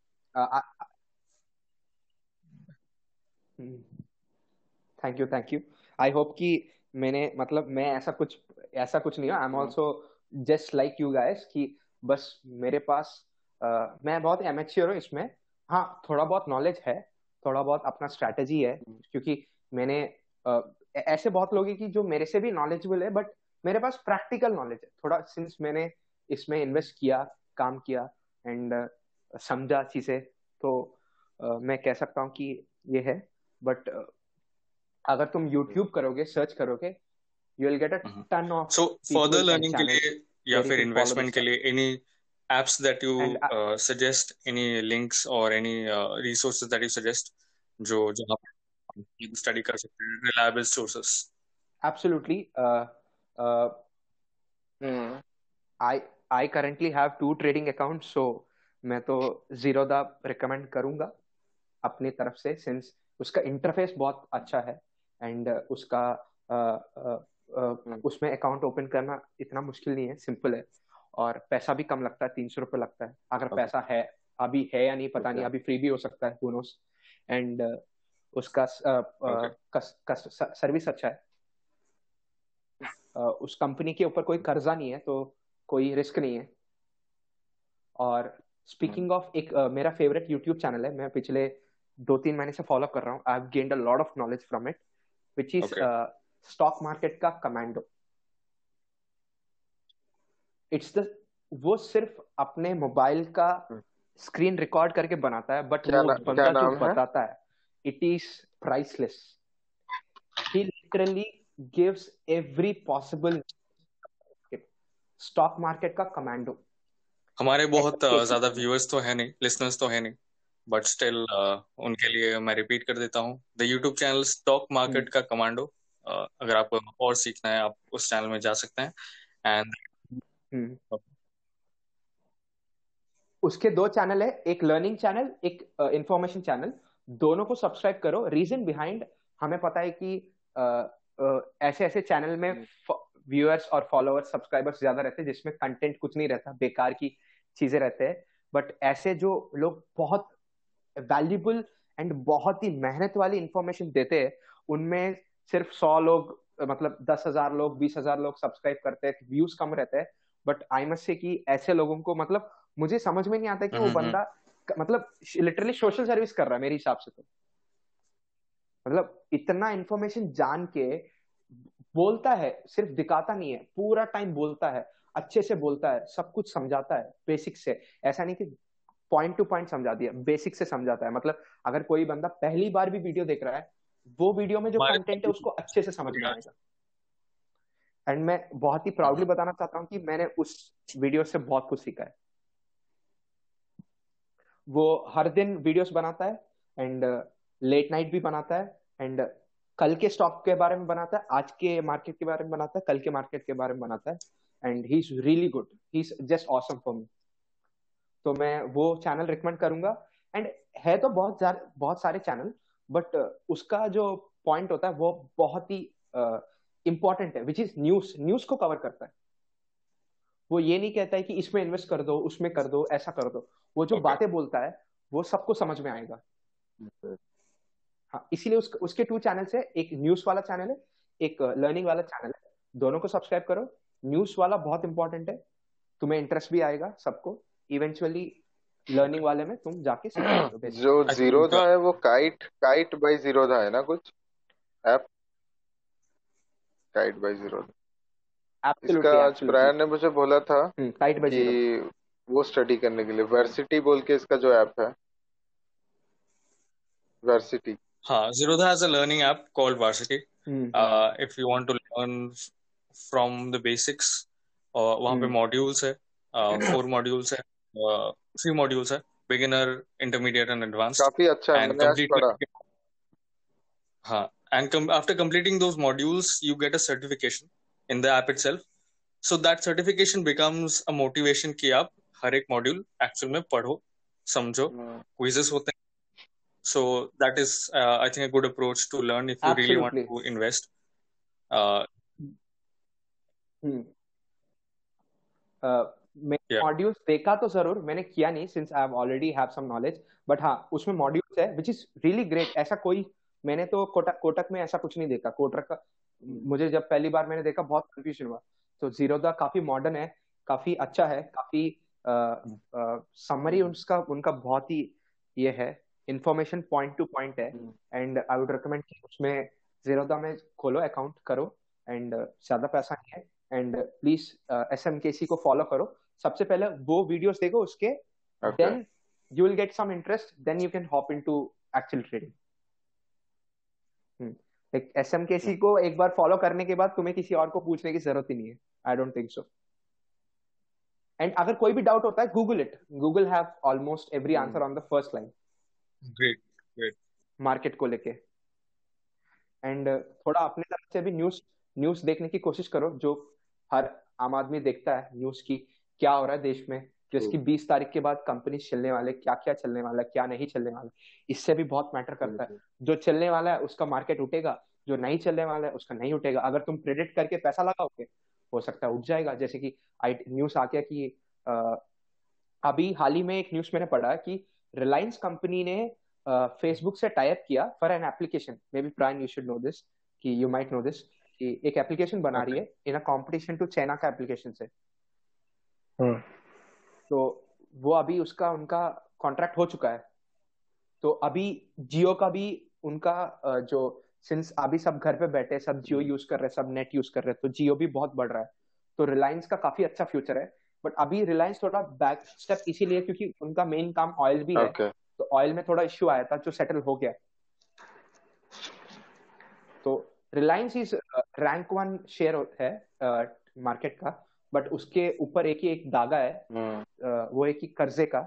Thank you thank you I hope कि मैंने मतलब मैं ऐसा कुछ ऐसा कुछ नहीं I am also just like you guys कि बस मेरे पास uh, मैं बहुत एमेच्योर हूँ इसमें। हाँ थोड़ा बहुत नॉलेज है थोड़ा बहुत अपना स्ट्रैटेजी है। क्योंकि मैंने uh, ऐसे बहुत लोग हैं कि जो मेरे से भी नॉलेजेबल है बट मेरे पास प्रैक्टिकल नॉलेज है। थोड़ा सिंस मैंने इसमें इन्वेस्ट किया काम किया एंड uh, समझा चीज़ें तो uh, मैं कह सकता हूँ कि ये है। बट uh, अगर तुम YouTube करोगे सर्च करोगे you will get a ton of so further learning के लिए या फिर इन्वेस्टमेंट के लिए any apps that you suggest any links और any resources that you suggest जो जहाँ study कर सकते हैं reliable sources absolutely uh, uh, mm. I I currently have two trading मैं तो जीरोदा रिकमेंड करूँगा अपनी तरफ़ से सिंस उसका इंटरफेस बहुत अच्छा है एंड उसका uh, uh, uh, उसमें अकाउंट ओपन करना इतना मुश्किल नहीं है सिंपल है और पैसा भी कम लगता है तीन सौ रुपये लगता है अगर okay. पैसा है अभी है या नहीं पता okay. नहीं अभी फ्री भी हो सकता है एंड उसका सर्विस अच्छा है। उस कंपनी के ऊपर कोई कर्जा नहीं है तो कोई रिस्क नहीं है। और स्पीकिंग ऑफ़ एक मेरा फेवरेट यूट्यूब चैनल है मैं पिछले दो तीन महीने से फॉलो कर रहा हूँ। I have gained a lot of knowledge from it which is stock market का कमांडो इट्स द वो सिर्फ़ अपने मोबाइल का स्क्रीन hmm. रिकॉर्ड करके बनाता है बट वो बंदा जो बताता है। It is priceless. He literally gives every possible stock market का कमांडो हमारे बहुत ज़्यादा व्यूअर्स तो है नहीं लिसनर्स तो है नहीं बट स्टिल uh, उनके लिए मैं रिपीट कर देता हूँ. The YouTube channel stock market का कमांडो uh, अगर आपको और सीखना है आप उस चैनल में जा सकते हैं. And hmm. उसके दो चैनल है एक लर्निंग चैनल एक इंफॉर्मेशन uh, चैनल दोनों को सब्सक्राइब करो। रीजन बिहाइंड हमें पता है कि ऐसे ऐसे चैनल में व्यूअर्स और फॉलोअर्स सब्सक्राइबर्स ज़्यादा रहते हैं जिसमें कंटेंट कुछ नहीं रहता बेकार की चीज़ें रहते हैं। बट ऐसे जो लोग बहुत वैल्यूबल एंड बहुत ही मेहनत वाली इंफॉर्मेशन देते हैं उनमें सिर्फ़ सौ लोग मतलब दस हज़ार लोग बीस हज़ार लोग सब्सक्राइब करते हैं व्यूज़ कम रहते हैं। बट आई मस्ट से कि ऐसे लोगों को मतलब मुझे समझ में नहीं आता कि वो हम्म, हम्म, हम्म। बंदा मतलब लिटरली सोशल सर्विस कर रहा है मेरे हिसाब से तो। मतलब इतना इंफॉर्मेशन जान के बोलता है सिर्फ़ दिखाता नहीं है पूरा टाइम बोलता है अच्छे से बोलता है सब कुछ समझाता है बेसिक से। ऐसा नहीं कि पॉइंट टू पॉइंट समझा दिया बेसिक से समझाता है। मतलब अगर कोई बंदा पहली बार भी वीडियो देख रहा है वो वीडियो में जो कंटेंट है उसको अच्छे से समझ में आएगा। एंड मैं बहुत ही प्राउडली बताना चाहता हूँ कि मैंने उस वीडियो से बहुत कुछ सीखा है। वो हर दिन वीडियोस बनाता है एंड लेट नाइट भी बनाता है एंड कल के स्टॉक के बारे में बनाता है, आज के मार्केट के बारे में बनाता है, कल के मार्केट के बारे में बनाता है and he is really good he is just awesome for me तो मैं वो चैनल रिकमेंड करूँगा एंड है तो बहुत बहुत सारे चैनल बट उसका जो पॉइंट होता है वो बहुत ही इंपॉर्टेंट है विच इज़ न्यूज़ न्यूज़ को कवर करता है। वो ये नहीं कहता है कि इसमें इन्वेस्ट कर दो, उसमें कर दो, ऐसा कर दो। वो जो okay. बातें बोलता है वो सबको समझ में आएगा। हाँ इसीलिए उस, उसके टू चैनल्स है। एक न्यूज़ वाला चैनल है एक लर्निंग वाला चैनल है। दोनों को सब्सक्राइब करो। न्यूज़ वाला बहुत इंपॉर्टेंट है। तुम्हें इंटरेस्ट भी आएगा सबको। इवेंचुअली लर्निंग वाले में तुम जाके जो जीरोधा है वो काइट काइट बाय जीरोधा है ना कुछ? ऐप काइट बाय जीरोधा इसका आज प्रायर ने मुझे बोला था काइट बाय कि वो स्टडी करने के लिए। वर्सिटी बोल के इसका जो ऐप है। वर्सिटी हाँ a learning app called Varsity if you want to learn from the basics वहाँ पे मॉड्यूल्स है। फोर मॉड्यूल्स है। थ्री मॉड्यूल्स है। बिगिनर इंटरमीडिएट एंड एडवांस काफ़ी अच्छा है। मैंने आज पढ़ा। हाँ and com- after completing those modules you get a certification in the app itself. So that certification becomes a motivation कि आप हर एक मॉड्यूल एक्चुअल में पढ़ो समझो क्विजेस होते हैं। So that is uh, i think a good approach to learn if you Absolutely. really want to invest. Uh, hmm. uh, मैं modules देखा तो ज़रूर मैंने किया नहीं since I have already have some knowledge but हाँ उसमें मॉड्यूल्स है विच इज़ रियली ग्रेट ऐसा कोई मैंने तो कोटक कोटक में ऐसा कुछ नहीं देखा। कोटक का मुझे जब पहली बार मैंने देखा बहुत कंफ्यूजन हुआ। तो जीरोदा काफ़ी मॉडर्न है काफ़ी अच्छा है काफ़ी समरी उसका उनका बहुत ही ये है इंफॉर्मेशन पॉइंट टू पॉइंट है। एंड आई वुड रिकमेंड कि उसमें जीरोदा में खोलो अकाउंट करो। एंड ज़्यादा पैसा नहीं है। And please S M K C को फॉलो करो। सबसे पहले वो वीडियोस देखो उसके। Then you will get some interest then you can hop into actual trading like S M K C को एक बार फॉलो करने के बाद तुम्हें किसी और को पूछने की ज़रूरत ही नहीं है। I don't think so and अगर कोई भी डाउट होता है Google it Google have almost every answer on the first line great great market को लेके. एंड थोड़ा अपने तरफ़ से भी न्यूज़ न्यूज़ देखने की कोशिश करो जो हर आम आदमी देखता है न्यूज़ की क्या हो रहा है देश में जिसकी बीस तारीख के बाद कंपनी चलने वाले क्या क्या चलने वाला क्या नहीं चलने वाला इससे भी बहुत मैटर करता है. जो चलने वाला है उसका मार्केट उठेगा जो नहीं चलने वाला है उसका नहीं उठेगा. अगर तुम क्रेडिट करके पैसा लगाओगे हो सकता है उठ जाएगा जैसे कि आई न्यूज़ आ गया कि आ, अभी हाल ही में एक न्यूज़ मैंने पढ़ा कि रिलायंस कंपनी ने फेसबुक से टाइप किया for an application maybe प्राइन you should know this कि यू माइट नो दिस कि एक एप्लीकेशन बना okay. रही है in a competition to China का एप्लीकेशन से हाँ। तो वो अभी उसका उनका कॉन्ट्रैक्ट हो चुका है तो अभी जियो का भी उनका जो सिंस अभी सब घर पे बैठे सब जियो यूज़ कर रहे हैं सब नेट यूज़ कर रहे हैं तो जियो भी बहुत बढ़ रहा है। तो रिलायंस का काफ़ी अच्छा फ्यूचर है। बट अभी रिलायंस थोड़ा बैक स्टेप इसीलिए क्योंकि उनका मेन काम ऑयल भी okay. है तो ऑयल में थोड़ा इश्यू आया था जो सेटल हो गया। तो Reliance is rank one share है मार्केट uh, का। बट उसके ऊपर एक ही एक दागा है हम्म। वो एक ही कर्जे का।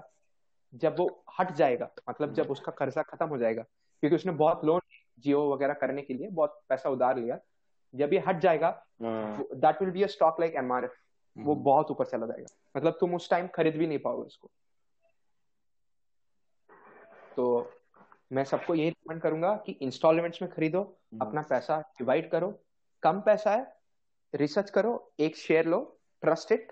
जब वो हट जाएगा मतलब जब उसका कर्जा खत्म हो जाएगा क्योंकि उसने बहुत लोन जियो वगैरह करने के लिए बहुत पैसा उधार लिया। जब ये हट जाएगा that will be a stock like MRF वो हम्म। बहुत ऊपर चला जाएगा। मतलब तुम उस टाइम खरीद भी नहीं पाओगे उसको। तो मैं सबको यही रिकमेंड करूँगा कि इंस्टॉलमेंट्स में खरीदो हम्म। अपना पैसा डिवाइड करो कम पैसा है रिसर्च करो एक शेयर लो trust it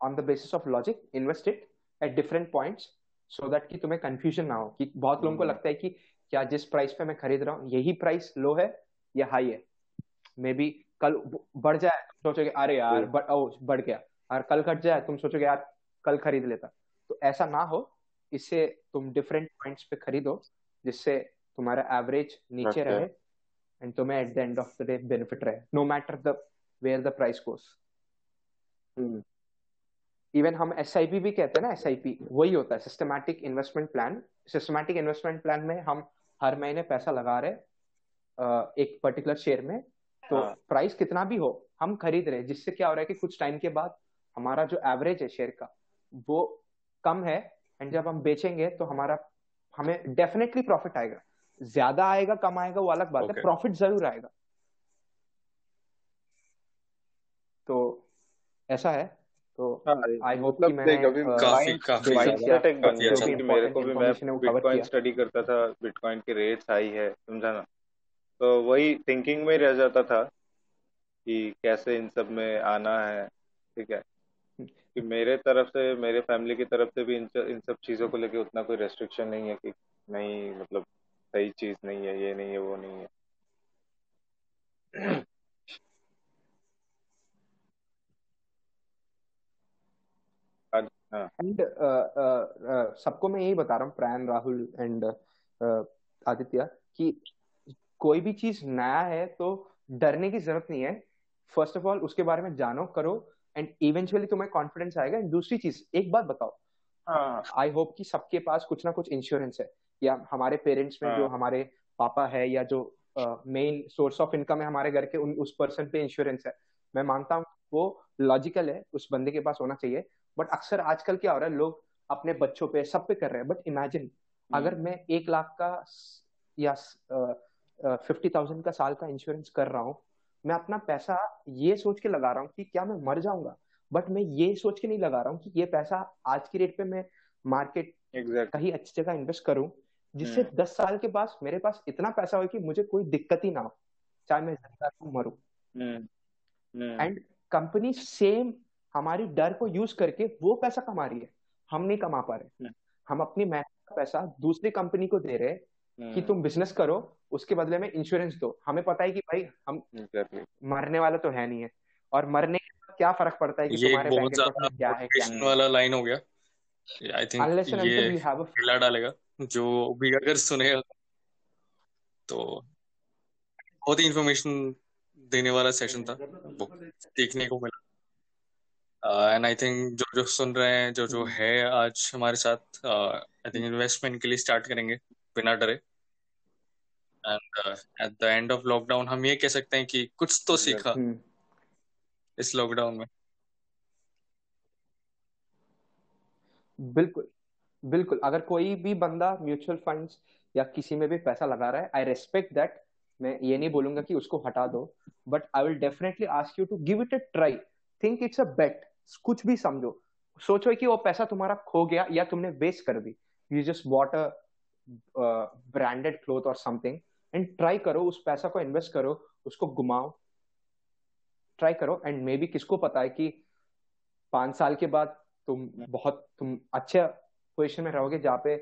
on the basis of logic invest it at different so that कि तुम्हें कंफ्यूजन ना हो कि बहुत लोगों को लगता है कि क्या जिस प्राइस पे मैं खरीद रहा हूँ यही प्राइस लो है या हाई है? मे बी कल बढ़ जाए सोचोगे अरे यार बढ़, ओ, बढ़ गया। और कल घट जाए तुम सोचोगे यार कल खरीद लेता। तो ऐसा ना हो इससे तुम डिफरेंट पॉइंट्स पे खरीदो जिससे तुम्हारा एवरेज नीचे रहे एंड तुम्हें at the end of the day benefit रहे no matter the where the price goes even हम एसआईपी भी कहते हैं ना एसआईपी वही होता है systematic investment plan systematic investment plan में हम हर महीने पैसा लगा रहे एक पर्टिकुलर शेयर में. तो हाँ. प्राइस कितना भी हो हम खरीद रहे जिससे क्या हो रहा है कि कुछ टाइम के बाद हमारा जो एवरेज है शेयर का वो कम है. एंड जब हम बेचेंगे तो हमारा हमें डेफिनेटली प्रॉफिट आएगा. ज़्यादा आएगा कम आएगा वो अलग बात okay. है प्रॉफिट ज़रूर आएगा. तो ऐसा है. तो आई होप कि मैं काफ़ी काफ़ी टेक बन गया क्योंकि मेरे को भी मैं बिटकॉइन स्टडी करता था बिटकॉइन के रेट्स हाई है समझा ना? तो वही थिंकिंग में रह जाता था कि कैसे इन सब में आना है ठीक है? कि मेरे तरफ़ से मेरे फैमिली की तरफ़ से भी इन इन सब चीज़ों को लेके उतना कोई रेस्ट्रिक्शन नहीं है कि नहीं मतलब सही चीज़ नहीं है ये नहीं है वो नहीं है। एंड uh, uh, uh, सबको मैं यही बता रहा हूँ प्रैन राहुल एंड आदित्य कि कोई भी चीज़ नया है तो डरने की ज़रूरत नहीं है। फ़र्स्ट ऑफ़ ऑल उसके बारे में जानो करो एंड इवेंचुअली तुम्हें कॉन्फिडेंस आएगा। एंड दूसरी चीज़ एक बात बताओ। आई हाँ। होप कि सबके पास कुछ ना कुछ इंश्योरेंस है। या हमारे पेरेंट्स में जो हाँ। हमारे पापा है या जो मेन सोर्स ऑफ़ इनकम है हमारे घर के उन उस पर्सन पे इंश्योरेंस है। मैं मानता हूँ वो लॉजिकल है उस बंदे के पास होना चाहिए। बट अक्सर आजकल क्या हो रहा है लोग अपने बच्चों पे सब पे कर रहे हैं बट इमेजिन हम्म। अगर मैं एक लाख का या फिफ्टी थाउज़ेंड का साल का इंश्योरेंस कर रहा हूँ मैं अपना पैसा ये सोच के लगा रहा हूँ कि क्या मैं मर जाऊँगा बट मैं ये सोच के नहीं लगा रहा हूँ कि ये पैसा आज की रेट पे मैं मार्केट exactly. कहीं अच्छी जगह इन्वेस्ट करूँ जिससे हम्म। दस साल के बाद मेरे पास इतना पैसा हो कि मुझे कोई दिक्कत ही ना हो चाहे मैं ज़िंदा मरू एंड कंपनी सेम हमारी डर को यूज़ करके वो पैसा कमा रही है। हम नहीं कमा पा रहे। हम्म। हम अपनी मेहनत का पैसा दूसरी कंपनी को दे रहे कि हम्म। तुम बिज़नेस करो उसके बदले में इंश्योरेंस दो। हमें पता है कि भाई हम मरने वाला तो है नहीं है। और मरने का क्या फ़र्क पड़ता है कि तुम्हारे बैंक अकाउंट क्या है क्या नहीं वाला लाइन हो गया। आई थिंक ये खिला डालेगा जो भी अगर सुनेगा तो बहुत ही इंफॉर्मेशन देने वाला सेशन था। देखने को मिला। एंड आई थिंक जो जो सुन रहे हैं जो जो है आज हमारे साथ आई थिंक इन्वेस्टमेंट के लिए स्टार्ट करेंगे बिना डरे। And at the end of lockdown हम ये कह सकते हैं कि कुछ तो सीखा hmm. इस लॉकडाउन में। बिल्कुल बिल्कुल। अगर कोई भी बंदा म्यूचुअल फंड्स या किसी में भी पैसा लगा रहा है आई रेस्पेक्ट दैट मैं ये नहीं बोलूँगा कि उसको हटा दो। But I will definitely ask you to give it a try think it's a bet कुछ भी समझो। सोचो कि वो पैसा तुम्हारा खो गया या तुमने वेस्ट कर दी। You just what a branded cloth और समथिंग एंड ट्राई करो उस पैसा को इन्वेस्ट करो उसको घुमाओ। ट्राई करो एंड मे बी किसको पता है कि पाँच साल के बाद तुम बहुत तुम अच्छे पोजिशन में रहोगे जहाँ पे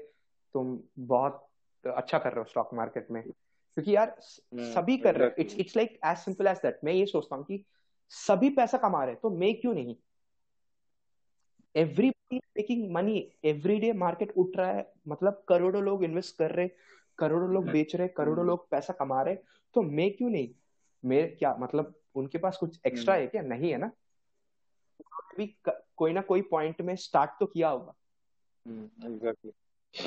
तुम बहुत अच्छा कर रहे हो स्टॉक मार्केट में। क्योंकि यार hmm, सभी कर रहे हो। It's it's like as simple as that मैं ये सोचता हूँ कि सभी पैसा कमा रहे तो मैं क्यों नहीं? Everybody making money every day market उठ रहा है। मतलब करोड़ों लोग इन्वेस्ट कर रहे करोड़ों लोग बेच रहे करोड़ों। लोग पैसा कमा रहे। तो मैं क्यों नहीं? मेरे क्या मतलब उनके पास कुछ एक्स्ट्रा हम्म। है क्या? नहीं है ना? भी कोई ना कोई पॉइंट में स्टार्ट तो किया होगा। हम्म,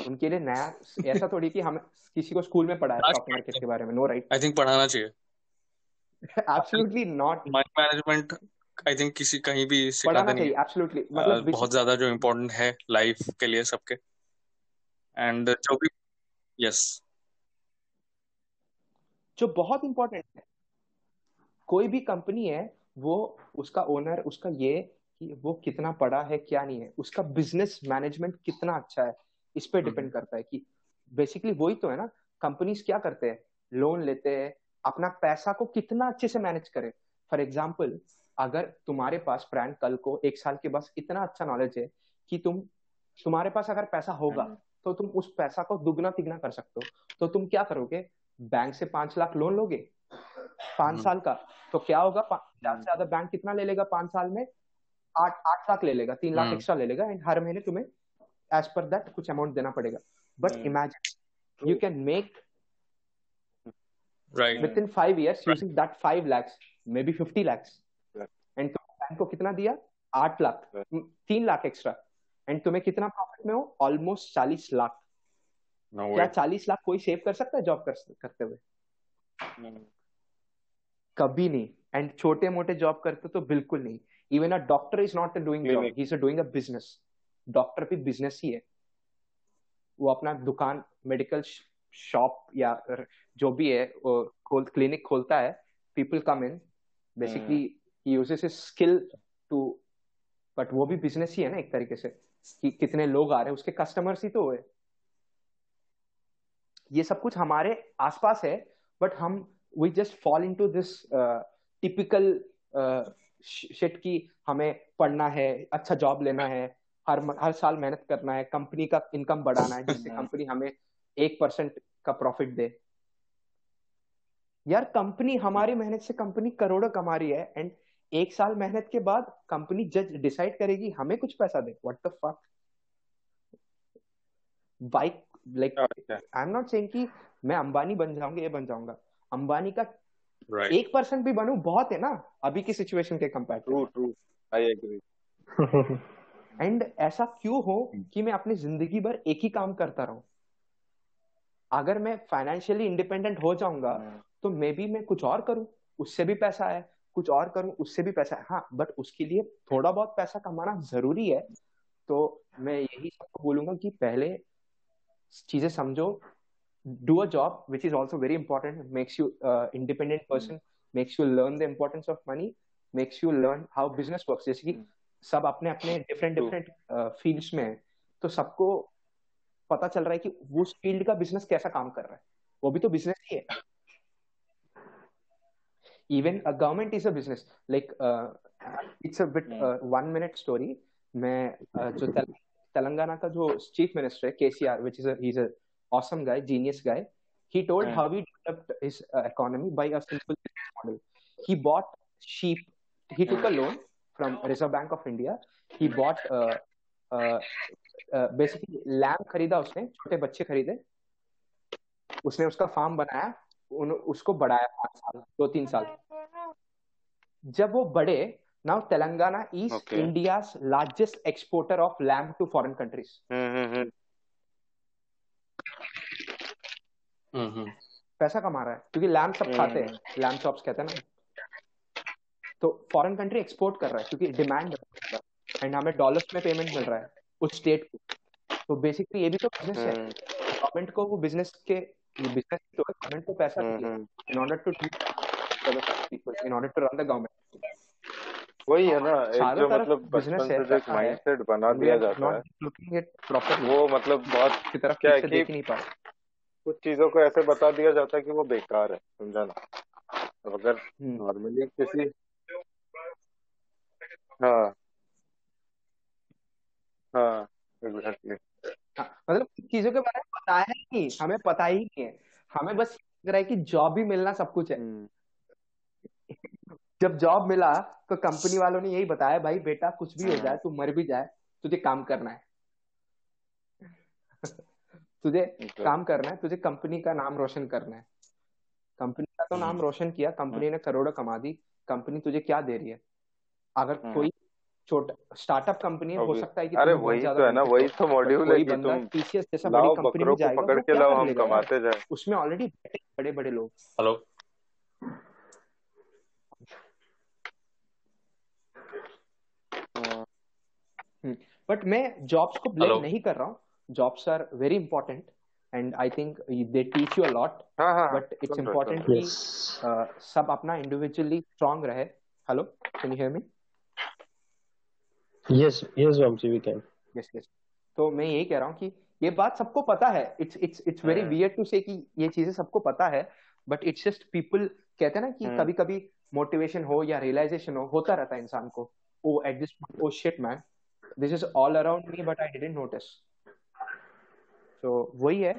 उनके लिए नया ऐसा थोड़ी कि हम किसी को स्कूल में पढ़ाया स्टॉक मार्केट के बारे में। नो राइट आई थिंक पढ़ाना चाहिए। Absolutely not money management I think किसी कहीं भी सिखाते नहीं। एब्सोल्युटली मतलब बहुत ज़्यादा जो इम्पोर्टेंट है लाइफ के लिए सबके। एंड जो भी यस जो बहुत इंपॉर्टेंट है कोई भी कंपनी है वो उसका ओनर उसका ये कि वो कितना पढ़ा है क्या नहीं है उसका बिज़नेस मैनेजमेंट कितना अच्छा है इस पे डिपेंड हम्म। करता है कि बेसिकली वही तो है ना कंपनीज़ क्या करते हैं लोन लेते हैं अपना पैसा को कितना अच्छे से मैनेज करे। फॉर एग्ज़ाम्पल अगर तुम्हारे पास ब्रांड कल को एक साल के बाद इतना अच्छा नॉलेज है कि तुम तुम्हारे पास अगर पैसा होगा हम्म। तो तुम उस पैसा को दुगना तिगना कर सकते हो। तो तुम क्या करोगे? बैंक से पाँच लाख लोन लोगे? पाँच हम्म। साल का। तो क्या होगा? ज़्यादा से ज़्यादा बैंक कितना ले लेगा पाँच साल में? आठ आठ लाख ले लेगा तीन लाख एक्स्ट्रा। ले लेगा एंड हर महीने तुम्हें एज पर दैट कुछ अमाउंट देना पड़ेगा। But imagine you can make within five years using that five lakhs maybe fifty lakhs and तुम बैंक को कितना दिया? आठ लाख। तीन लाख एक्स्ट्रा एंड तुम्हें कितना प्रॉफिट में हो? ऑलमोस्ट चालीस लाख। No क्या चालीस लाख कोई सेव कर सकता है जॉब कर, करते हुए? No. कभी नहीं। एंड छोटे मोटे जॉब करते तो बिल्कुल नहीं। Even a doctor is not doing job he is doing a business doctor भी बिज़नेस ही है। वो अपना दुकान मेडिकल शॉप या जो भी है खोल क्लिनिक खोलता है। People come in basically he uses his skill to but वो भी बिज़नेस ही है ना एक तरीके से कि कितने लोग आ रहे हैं उसके कस्टमर्स ही तो हुए। ये सब कुछ हमारे आसपास है बट हम we just fall into this typical shit की हमें पढ़ना है अच्छा जॉब लेना है हर हर साल मेहनत करना है कंपनी का इनकम बढ़ाना है जिससे कंपनी हमें एक परसेंट का प्रॉफिट दे। यार कंपनी हमारी मेहनत से कंपनी करोड़ों कमा रही है एंड एक साल मेहनत के बाद कंपनी जज डिसाइड करेगी हमें कुछ पैसा दे। What the fuck bike like I am not saying कि मैं अंबानी बन जाऊँगा ये बन जाऊँगा। अंबानी का एक परसेंट भी बनू बहुत है ना अभी की सिचुएशन के compare true true I agree and ऐसा क्यों हो कि मैं अपनी ज़िंदगी भर एक ही काम करता रहूँ? अगर मैं फाइनेंशियली इंडिपेंडेंट हो जाऊँगा hmm. तो मे बी मैं कुछ और करूँ उससे भी पैसा है कुछ और करूँ उससे भी पैसा हाँ बट उसके लिए थोड़ा बहुत पैसा कमाना ज़रूरी है। तो मैं यही सबको बोलूँगा कि पहले चीज़ें समझो। Do a job which is also very important. Makes you uh, independent person. Makes you learn the importance of money. Makes you learn how business works. जैसे कि सब अपने अपने डिफरेंट डिफरेंट फील्ड्स में है। तो सबको पता चल रहा है कि उस फ़ील्ड का बिज़नेस कैसा काम कर रहा है। वो भी तो बिज़नेस ही है। Even a government is a business like it's a bit one minute story मैं uh, जो तेलंगाना का जो चीफ मिनिस्टर है KCR which is is a awesome guy, genius guy. He told yeah. how he developed his uh, economy by a simple model. He bought sheep. He took a loan from Reserve Bank of India. He bought uh, uh, uh, basically lamb खरीदा उसने छोटे बच्चे खरीदे उसने उसका farm बनाया उन, उसको बढ़ाया पाँच साल दो तीन साल। जब वो बड़े now Telangana is India largest exporter of lamb to foreign countries पैसा कमा रहा है क्योंकि लैम्प सब खाते हैं। लैम्प चॉप्स कहते हैं ना। तो फॉरेन कंट्री एक्सपोर्ट कर रहा है क्योंकि डिमांड एंड हमें डॉलर्स में पेमेंट मिल रहा है उस स्टेट को। तो बेसिकली ये भी तो बिज़नेस है। गवर्नमेंट को वो बिज़नेस के तो को पैसा in order to in order to run the government वही है ना एक जो मतलब माइंडसेट बना दिया जाता है। वो मतलब बहुत की तरफ़ क्या है कि नहीं पा कुछ चीज़ों को ऐसे बता दिया जाता है कि वो बेकार है समझा ना? तो अगर नॉर्मली हम्म। किसी हाँ। हाँ एग्जैक्टली हाँ, मतलब चीज़ों के बारे में है नहीं हमें पता ही नहीं है हमें बस लग रहा है कि जॉब भी मिलना सब कुछ है हम्म। जब जॉब मिला तो कंपनी वालों ने यही बताया भाई बेटा कुछ भी हो हाँ। जाए तू मर भी जाए तुझे काम करना है तुझे काम करना है तुझे कंपनी का नाम रोशन करना है कंपनी का तो नाम हम्म। रोशन किया कंपनी ने करोड़ों कमा दी कंपनी तुझे क्या दे रही है अगर हम्म। कोई छोटा स्टार्टअप कंपनी हो सकता है कि अरे वही तो है ना वही तो मॉड्यूल है कि तुम टीसीएस जैसा बड़ी कंपनी में जाएगा पकड़ के लाओ हम कमाते जाए। उसमें ऑलरेडी बड़े बड़े लोग हेलो बट मैं जॉब्स को ब्लेम नहीं कर रहा हूँ। Jobs are very important and I think they teach you a lot but it's important कि uh, सब अपना इंडिविजुअली strong रहे। Hello can you hear me? Yes yes Vamsi we can. Yes yes. तो मैं यही कह रहा हूँ कि ये बात सबको पता है। It's it's it's very weird to say कि ये चीज़ें सबको पता है बट इट्स जस्ट पीपल कहते हैं ना कि कभी कभी मोटिवेशन हो या रियलाइजेशन हो होता रहता है इंसान को। ओ at this oh shit man this is all around me but I didn't notice तो वही है।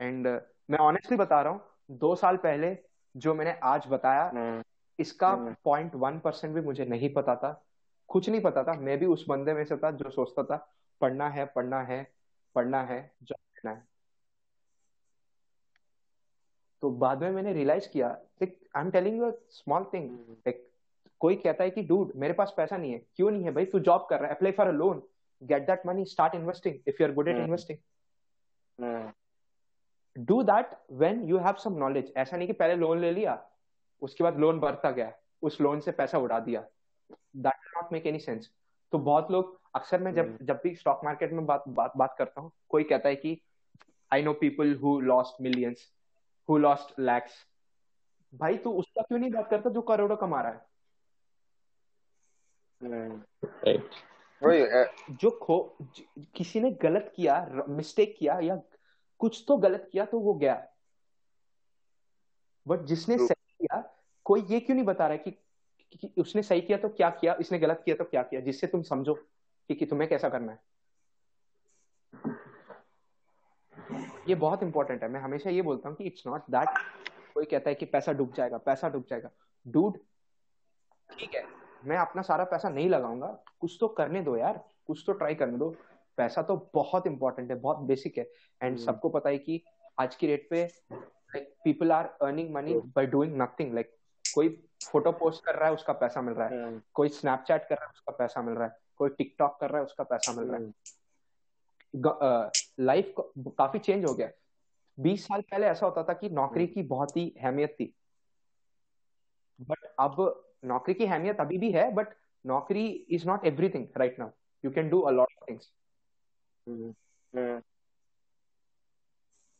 एंड uh, मैं ऑनेस्टली बता रहा हूँ दो साल पहले जो मैंने आज बताया हम्म। इसका पॉइंट वन परसेंट भी मुझे नहीं पता था। कुछ नहीं पता था। मैं भी उस बंदे में से था जो सोचता था पढ़ना है पढ़ना है पढ़ना है जॉब लेना है। तो बाद में मैंने रियलाइज़ किया I am telling you small thing like कोई कहता है कि डूड मेरे पास पैसा नहीं है। क्यों नहीं है भाई? तू जॉब कर रहा है। Apply for a loan get that money start investing if you are good at investing do that when you have some knowledge ऐसा नहीं कि पहले लोन ले लिया उसके बाद लोन बढ़ता गया उस लोन से पैसा उड़ा दिया। That not make any sense तो बहुत लोग अक्सर मैं जब hmm. जब भी स्टॉक मार्केट में बात बात बात करता हूँ कोई कहता है कि I know people who lost millions who lost lakhs भाई तू उसका क्यों नहीं बात करता जो करोड़ों कमा रहा है? जो खो किसी ने गलत किया मिस्टेक किया या कुछ तो गलत किया तो वो गया। बट जिसने सही किया कोई ये क्यों नहीं बता रहा कि, कि, कि उसने सही किया तो क्या किया इसने गलत किया तो क्या किया जिससे तुम समझो कि, कि तुम्हें कैसा करना है। ये बहुत इंपॉर्टेंट है। मैं हमेशा ये बोलता हूँ कि इट्स नॉट दैट कोई कहता है कि पैसा डूब जाएगा पैसा डूब जाएगा। डूड ठीक है मैं अपना सारा पैसा नहीं लगाऊँगा। कुछ तो करने दो यार कुछ तो ट्राई करने दो। पैसा तो बहुत इंपॉर्टेंट है बहुत बेसिक है। And hmm. सबको पता है कि आज की रेट पे like people are earning money by doing nothing like कोई फ़ोटो पोस्ट कर रहा है उसका पैसा मिल रहा है। hmm. कोई स्नैपचैट कर रहा है उसका पैसा मिल रहा है। कोई टिकटॉक कर रहा है उसका पैसा मिल रहा है। Life hmm. काफ़ी चेंज हो गया। बीस साल पहले ऐसा होता था कि नौकरी की बहुत ही अहमियत थी। बट अब नौकरी की अहमियत अभी भी है बट नौकरी is not everything right now you can do a lot of things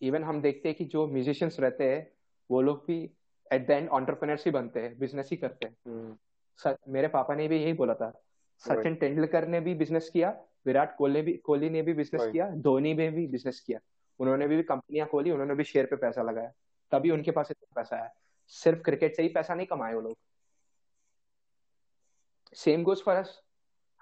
even हम देखते हैं कि जो म्यूजिशियंस रहते हैं वो लोग भी एट द एंड ऑन्टरप्रनर्स ही बनते हैं बिज़नेस ही करते हैं। hmm. मेरे पापा ने भी यही बोला था। सचिन तेंदुलकर ने भी बिज़नेस किया विराट कोहली भी कोहली ने भी बिज़नेस किया धोनी ने भी बिज़नेस किया। उन्होंने भी कंपनियाँ खोली उन्होंने भी शेयर पे पैसा लगाया। तभी उनके पास इतना पैसा है सिर्फ़ क्रिकेट से ही पैसा नहीं कमाए वो लोग। सेम गोज फॉर अस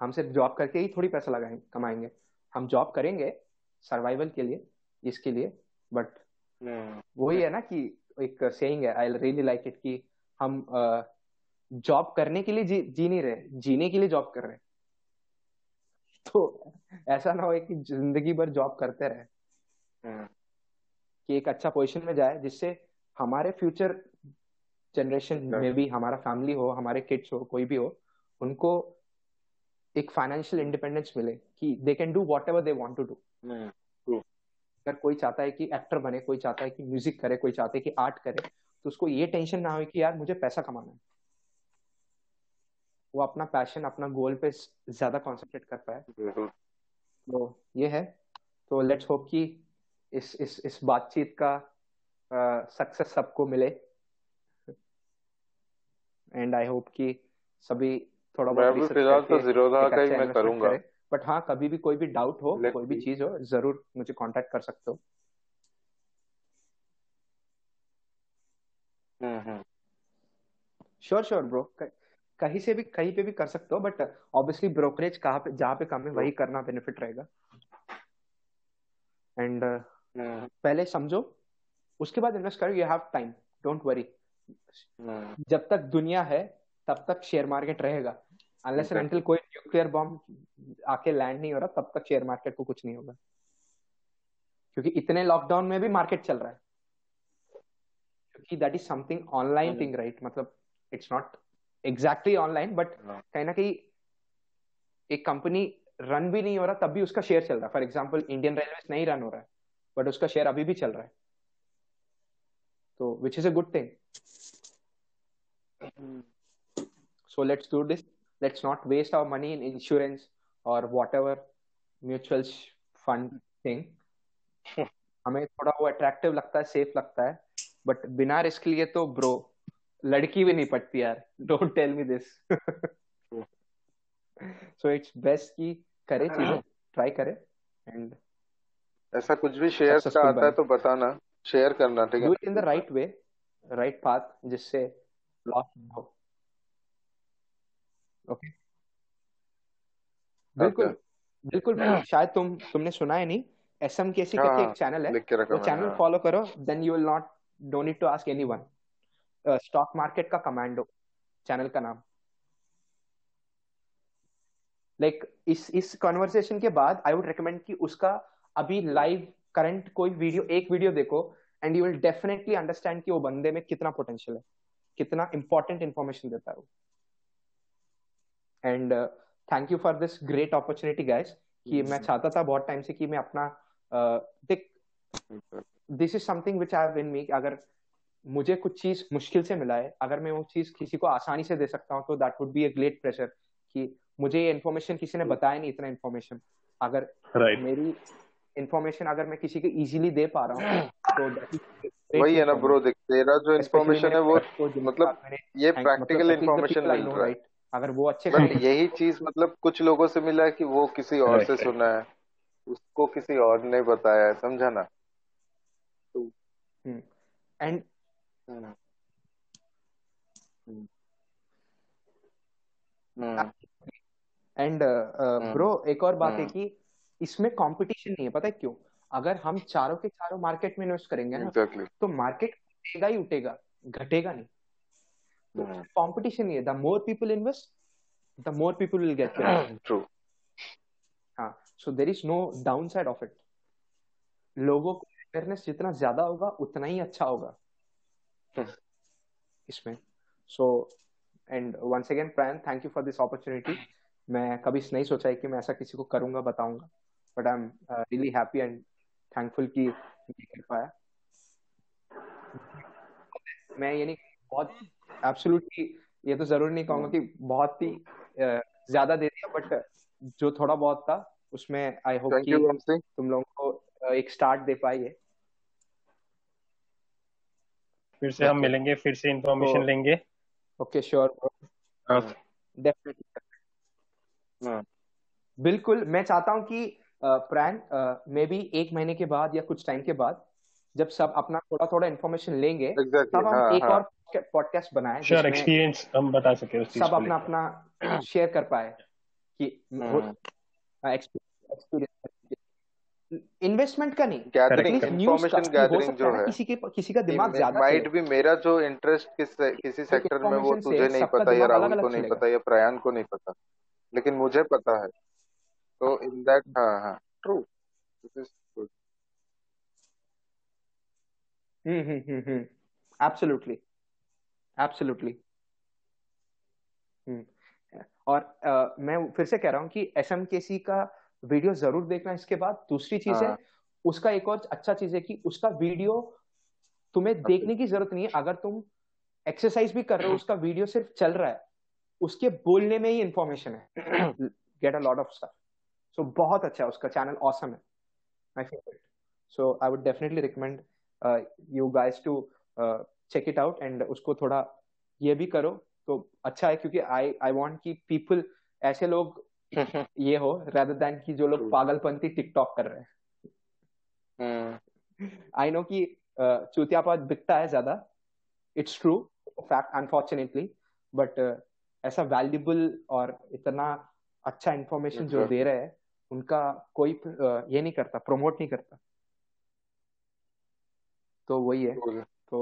हम सिर्फ़ जॉब करके ही थोड़ी पैसा लगाएँगे कमाएँगे। हम जॉब करेंगे सर्वाइवल के लिए इसके लिए बट hmm. वही है ना कि एक सेइंग है आई रियली लाइक इट कि हम जॉब करने के लिए जी, जी नहीं रहे जीने के लिए जॉब कर रहे तो ऐसा ना हो कि ज़िंदगी भर जॉब करते रहे। hmm. कि एक अच्छा पोजीशन में जाए जिससे हमारे फ्यूचर जनरेशन में भी हमारा फैमिली हो हमारे किड्स हो कोई भी हो उनको एक फाइनेंशियल इंडिपेंडेंस मिले कि they can do whatever they want to do अगर कोई चाहता है कि एक्टर बने कोई चाहता है कि म्यूज़िक करे कोई चाहता है कि आर्ट करे तो उसको ये टेंशन ना हो कि यार मुझे पैसा कमाना है। वो अपना पैशन अपना गोल पे ज़्यादा कॉन्सेंट्रेट कर पाए। तो ये है। तो लेट्स होप कि इस इस इस बातचीत का सक्सेस uh, सबको मिले। एंड आई होप कि सभी थोड़ा बहुत फ़िलहाल तो जीरोधा का ही मैं करूँगा। बट हाँ कभी भी कोई भी डाउट हो Let कोई भी चीज़ हो ज़रूर मुझे कांटेक्ट कर सकते हो। श्योर श्योर ब्रो कहीं से भी कहीं पे भी कर सकते हो बट ऑब्वियसली ब्रोकरेज कहाँ पे जहाँ पे कम है वही करना बेनिफिट रहेगा। And hmm. पहले समझो उसके बाद इन्वेस्ट करो you have time don't worry जब तक दुनिया है तब तक शेयर मार्केट रहेगा। अनलेस एंड अनटिल कोई न्यूक्लियर बॉम्ब आके लैंड नहीं हो रहा तब तक शेयर मार्केट को कुछ नहीं होगा। क्योंकि इतने लॉकडाउन में भी मार्केट चल रहा है। क्योंकि that is something online thing right मतलब it's not exactly online but कहीं ना कहीं एक कंपनी रन भी नहीं हो रहा तब भी उसका शेयर चल रहा है। फॉर एग्ज़ाम्पल इंडियन रेलवे नहीं रन हो रहा है बट उसका शेयर अभी भी चल रहा है। तो which is a good thing so let's do this. Let's not waste our money in insurance or whatever mutual fund thing. हमें थोड़ा वो अट्रैक्टिव लगता है सेफ़ लगता है बट बिना रिस्क लिए तो ब्रो लड़की भी नहीं पटती यार। Don't tell me this so it's best की करे चीज़ें ट्राई करे एंड ऐसा कुछ भी शेयर का आता है तो बताना शेयर करना ठीक है? Do it in the right way right path जिससे लॉस हो। ओके बिल्कुल बिल्कुल शायद तुम तुमने सुना है नहीं। एस एम के सी करके एक चैनल है। वो चैनल फॉलो करो then you will not don't need to ask anyone stock market का कमांडो चैनल का नाम। लाइक like, इस इस कॉन्वर्सेशन के बाद आई वुड रिकमेंड कि उसका अभी लाइव करंट कोई वीडियो एक वीडियो देखो and you will definitely understand कि वो बंदे में कितना पोटेंशियल है। कितना इंपॉर्टेंट इन्फॉर्मेशन देता है वो। And thank you for this great opportunity guys कि मैं चाहता था बहुत टाइम से कि मैं अपना uh, देख this is something which I in me अगर मुझे कुछ चीज़ मुश्किल से मिला है अगर मैं वो चीज़ किसी को आसानी से दे सकता हूँ तो that would be a great pressure कि मुझे ये इन्फॉर्मेशन किसी ने बताया नहीं इतना इन्फॉर्मेशन अगर right. मेरी इन्फॉर्मेशन अगर मैं किसी को इजीली दे पा रहा हूँ तो वही है ना ब्रो देख तेरा जो इन्फॉर्मेशन है वो मतलब ये प्रैक्टिकल इन्फॉर्मेशन मिल रहा है अगर वो अच्छे बट यही चीज़ मतलब कुछ लोगों से मिला है कि वो किसी और right, से right. सुना है। उसको किसी और ने बताया है समझा ना? एंड एंड ब्रो एक और बात है हम्म। कि इसमें कंपटीशन नहीं है पता है क्यों? अगर हम चारों के चारों मार्केट में इन्वेस्ट करेंगे ना exactly. तो मार्केट उठेगा ही उठेगा घटेगा नहीं। Competition hmm. नहीं है the more people invest the more people will get true हाँ so there is no downside of it लोगों को अवेयरनेस जितना ज़्यादा होगा उतना ही अच्छा होगा। Hmm. इसमें। So and once again Priyan thank you for this opportunity मैं कभी नहीं सोचा है कि मैं ऐसा किसी को करूँगा बताऊँगा। But I am really happy and thankful कि कर पाया। मैं ये नहीं बहुत एब्सोल्युटली ये तो ज़रूर नहीं कहूँगा कि बहुत ही ज़्यादा दे दिया बट जो थोड़ा बहुत था उसमें आई होप कि तुम लोगों को एक स्टार्ट दे पाइए फिर से हम मिलेंगे फिर से इंफॉर्मेशन तो लेंगे। ओके श्योर डेफिनेटली बिल्कुल मैं चाहता हूँ कि प्रैन मे बी एक महीने के बाद या कुछ टाइम के बाद जब सब अपना थोड़ा थोड़ा इन्फॉर्मेशन लेंगे exactly, तब हम हाँ, एक हाँ. और पॉडकास्ट बनाए sure, एक्सपीरियंस हम बता सके उस सब अपना अपना शेयर कर पाए कि एक्सपीरियंस इन्वेस्टमेंट का नहीं गैदरिंग इंफॉर्मेशन गैदरिंग जो है। किसी के किसी का दिमाग ज़्यादा माइट भी मेरा जो इंटरेस्ट किस किसी सेक्टर में वो तुझे नहीं पता या राहुल को नहीं पता या प्रयान को नहीं पता। लेकिन मुझे पता है। तो इन दैट हाँ हाँ। True this is good hmm hmm hmm hmm. Absolutely absolutely hmm और uh, मैं फिर से कह रहा हूँ कि एस का वीडियो ज़रूर देखना इसके बाद। दूसरी चीज़ है हाँ। उसका एक और अच्छा चीज़ है कि उसका वीडियो तुम्हें देखने की ज़रूरत नहीं है। अगर तुम एक्सरसाइज भी कर रहे हो उसका वीडियो सिर्फ़ चल रहा है उसके बोलने में ही इंफॉर्मेशन है। Get a lot of stuff so बहुत अच्छा है उसका चैनल ऑसम है। My favourite so I would definitely recommend you guys to check it out and उसको थोड़ा ये भी करो। तो अच्छा है क्योंकि आई आई वांट कि पीपल ऐसे लोग ये हो रेदर देन कि जो लोग पागलपंती टिकटॉक कर रहे हैं। आई नो कि चूतियापद बिकता है ज़्यादा। It's true fact unfortunately but ऐसा वैल्यूबल और इतना अच्छा इंफॉर्मेशन जो दे रहे हैं उनका कोई ये नहीं करता प्रमोट नहीं करता। तो वही है। तो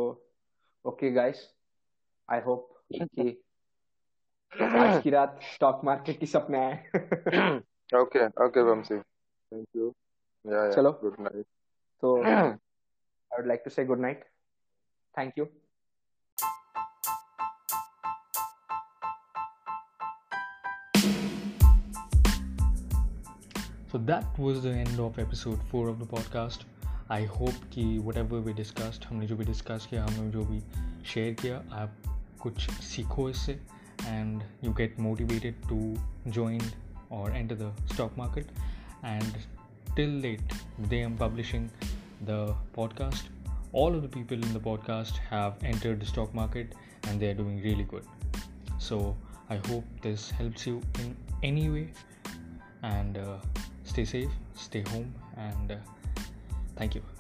ओके गाइस आई होप कि आज की रात स्टॉक मार्केट की सपने आए। Okay okay Vanshi thank you या चलो। गुड नाइट तो I would like to say good night thank you So that was the end of episode 4 of the podcast. I hope कि वट एवर वी डिस्कस्ड हमने जो भी discuss किया हमने जो भी शेयर किया आप कुछ सीखो इससे and you get motivated to join और enter the stock market and late they am publishing the podcast all of the people in the podcast have entered the stock market and they are doing really good so i hope this helps you in any way and uh, stay safe, stay home, and uh, thank you.